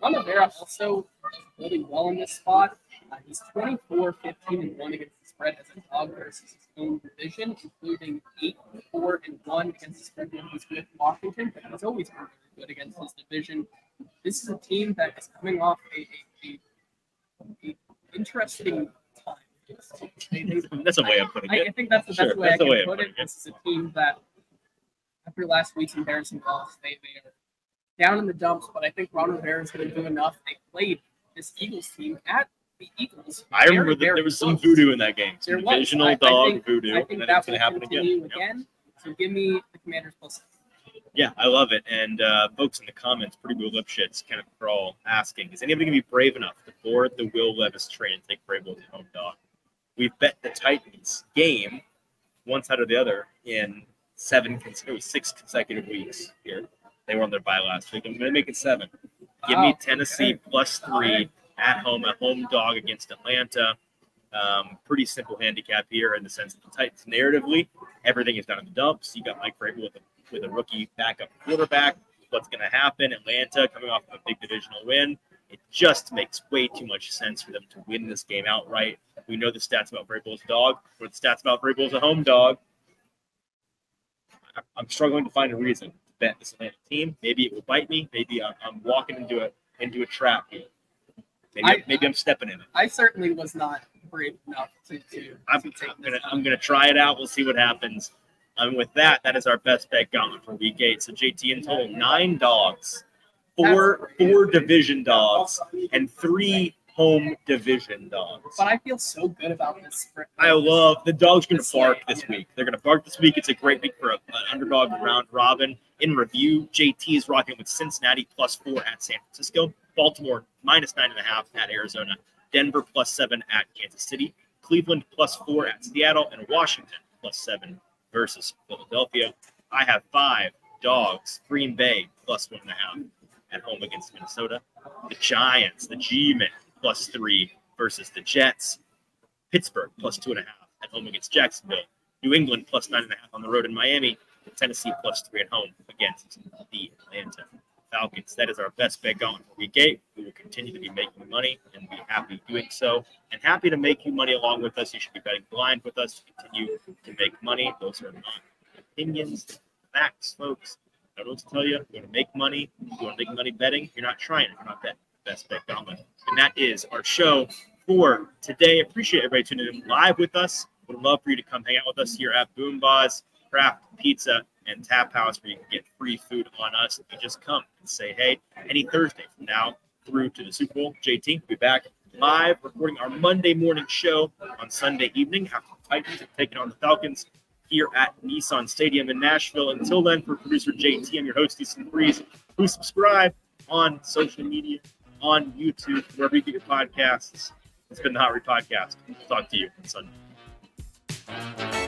Ron Rivera also really well in this spot. Uh, he's 24, 15, and 1 against the spread as a dog versus his own division, including 8, 4, and 1 against the spread when he's with Washington, but he's always been very good against his division. This is a team that is coming off a, a, a, a interesting time. They, they, That's a way of putting I, I think that's the Sure, best way that's I can way put it. it. This is a team that, after last week's embarrassing loss, they, they are down in the dumps, but I think Ron Rivera is going to do enough. They played this Eagles team at the Eagles. I remember that there was some voodoo in that game. There Some was. divisional I- I dog think- voodoo. I think then that it's going to happen continue again. Yep. again. So give me the Commanders plus. Yeah, I love it. And uh, folks in the comments, pretty Will Lipschitz, Kenneth Kroll, asking, is anybody going to be brave enough to board the Will Levis train and take Vrabel as home dog? We've bet the Titans game, one side or the other, in seven, six consecutive weeks here. They were on their bye last week. I'm going to make it seven. Give me Tennessee plus three at home, a home dog against Atlanta. Um, pretty simple handicap here in the sense that the Titans narratively, everything is down in the dumps. You got Mike Vrabel with a with a rookie backup quarterback. What's going to happen? Atlanta coming off of a big divisional win. It just makes way too much sense for them to win this game outright. We know the stats about Vrabel's dog, or the stats about Vrabel's a home dog. I'm struggling to find a reason to bet this Atlanta team. Maybe it will bite me. Maybe I'm, I'm walking into a into a trap here. Maybe, I, maybe I'm stepping in it. I certainly was not brave enough to. to, I'm, to I'm gonna I'm gonna try it out. We'll see what happens. And with that, that is our best bet gone for week eight. So JT in total nine dogs, four four division dogs, and three home division dogs. But I feel so good about this. I love the dogs going to bark this week. They're going to bark this week. It's a great week for an underdog round robin. In review, JT is rocking with Cincinnati plus four at San Francisco, Baltimore minus nine and a half at Arizona, Denver plus seven at Kansas City, Cleveland plus four at Seattle, and Washington plus seven versus Philadelphia. I have five dogs, Green Bay plus one and a half at home against Minnesota. The Giants, the G Men plus three versus the Jets. Pittsburgh plus two and a half at home against Jacksonville. New England plus nine and a half on the road in Miami. Tennessee plus three at home against the Atlanta Falcons. That is our best bet going for week eight. We will continue to be making money and be happy doing so. And happy to make you money along with us. You should be betting blind with us to continue to make money. Those are not opinions, facts, folks. I don't know what to tell you. You want to make money. You want to make money betting. You're not trying it. You're not betting. Best bet gone. And that is our show for today. Appreciate everybody tuning in live with us. Would love for you to come hang out with us here at BoomBozz Craft Pizza and Tap House where you can get free food on us. If you just come and say hey, any Thursday from now through to the Super Bowl, JT will be back live recording our Monday morning show on Sunday evening after the Titans have taken on the Falcons here at Nissan Stadium in Nashville. Until then, for producer JT, I'm your host, Easton Freeze. Please subscribe on social media, on YouTube, wherever you get your podcasts. It's been the Hot Read Podcast. talk to you on Sunday.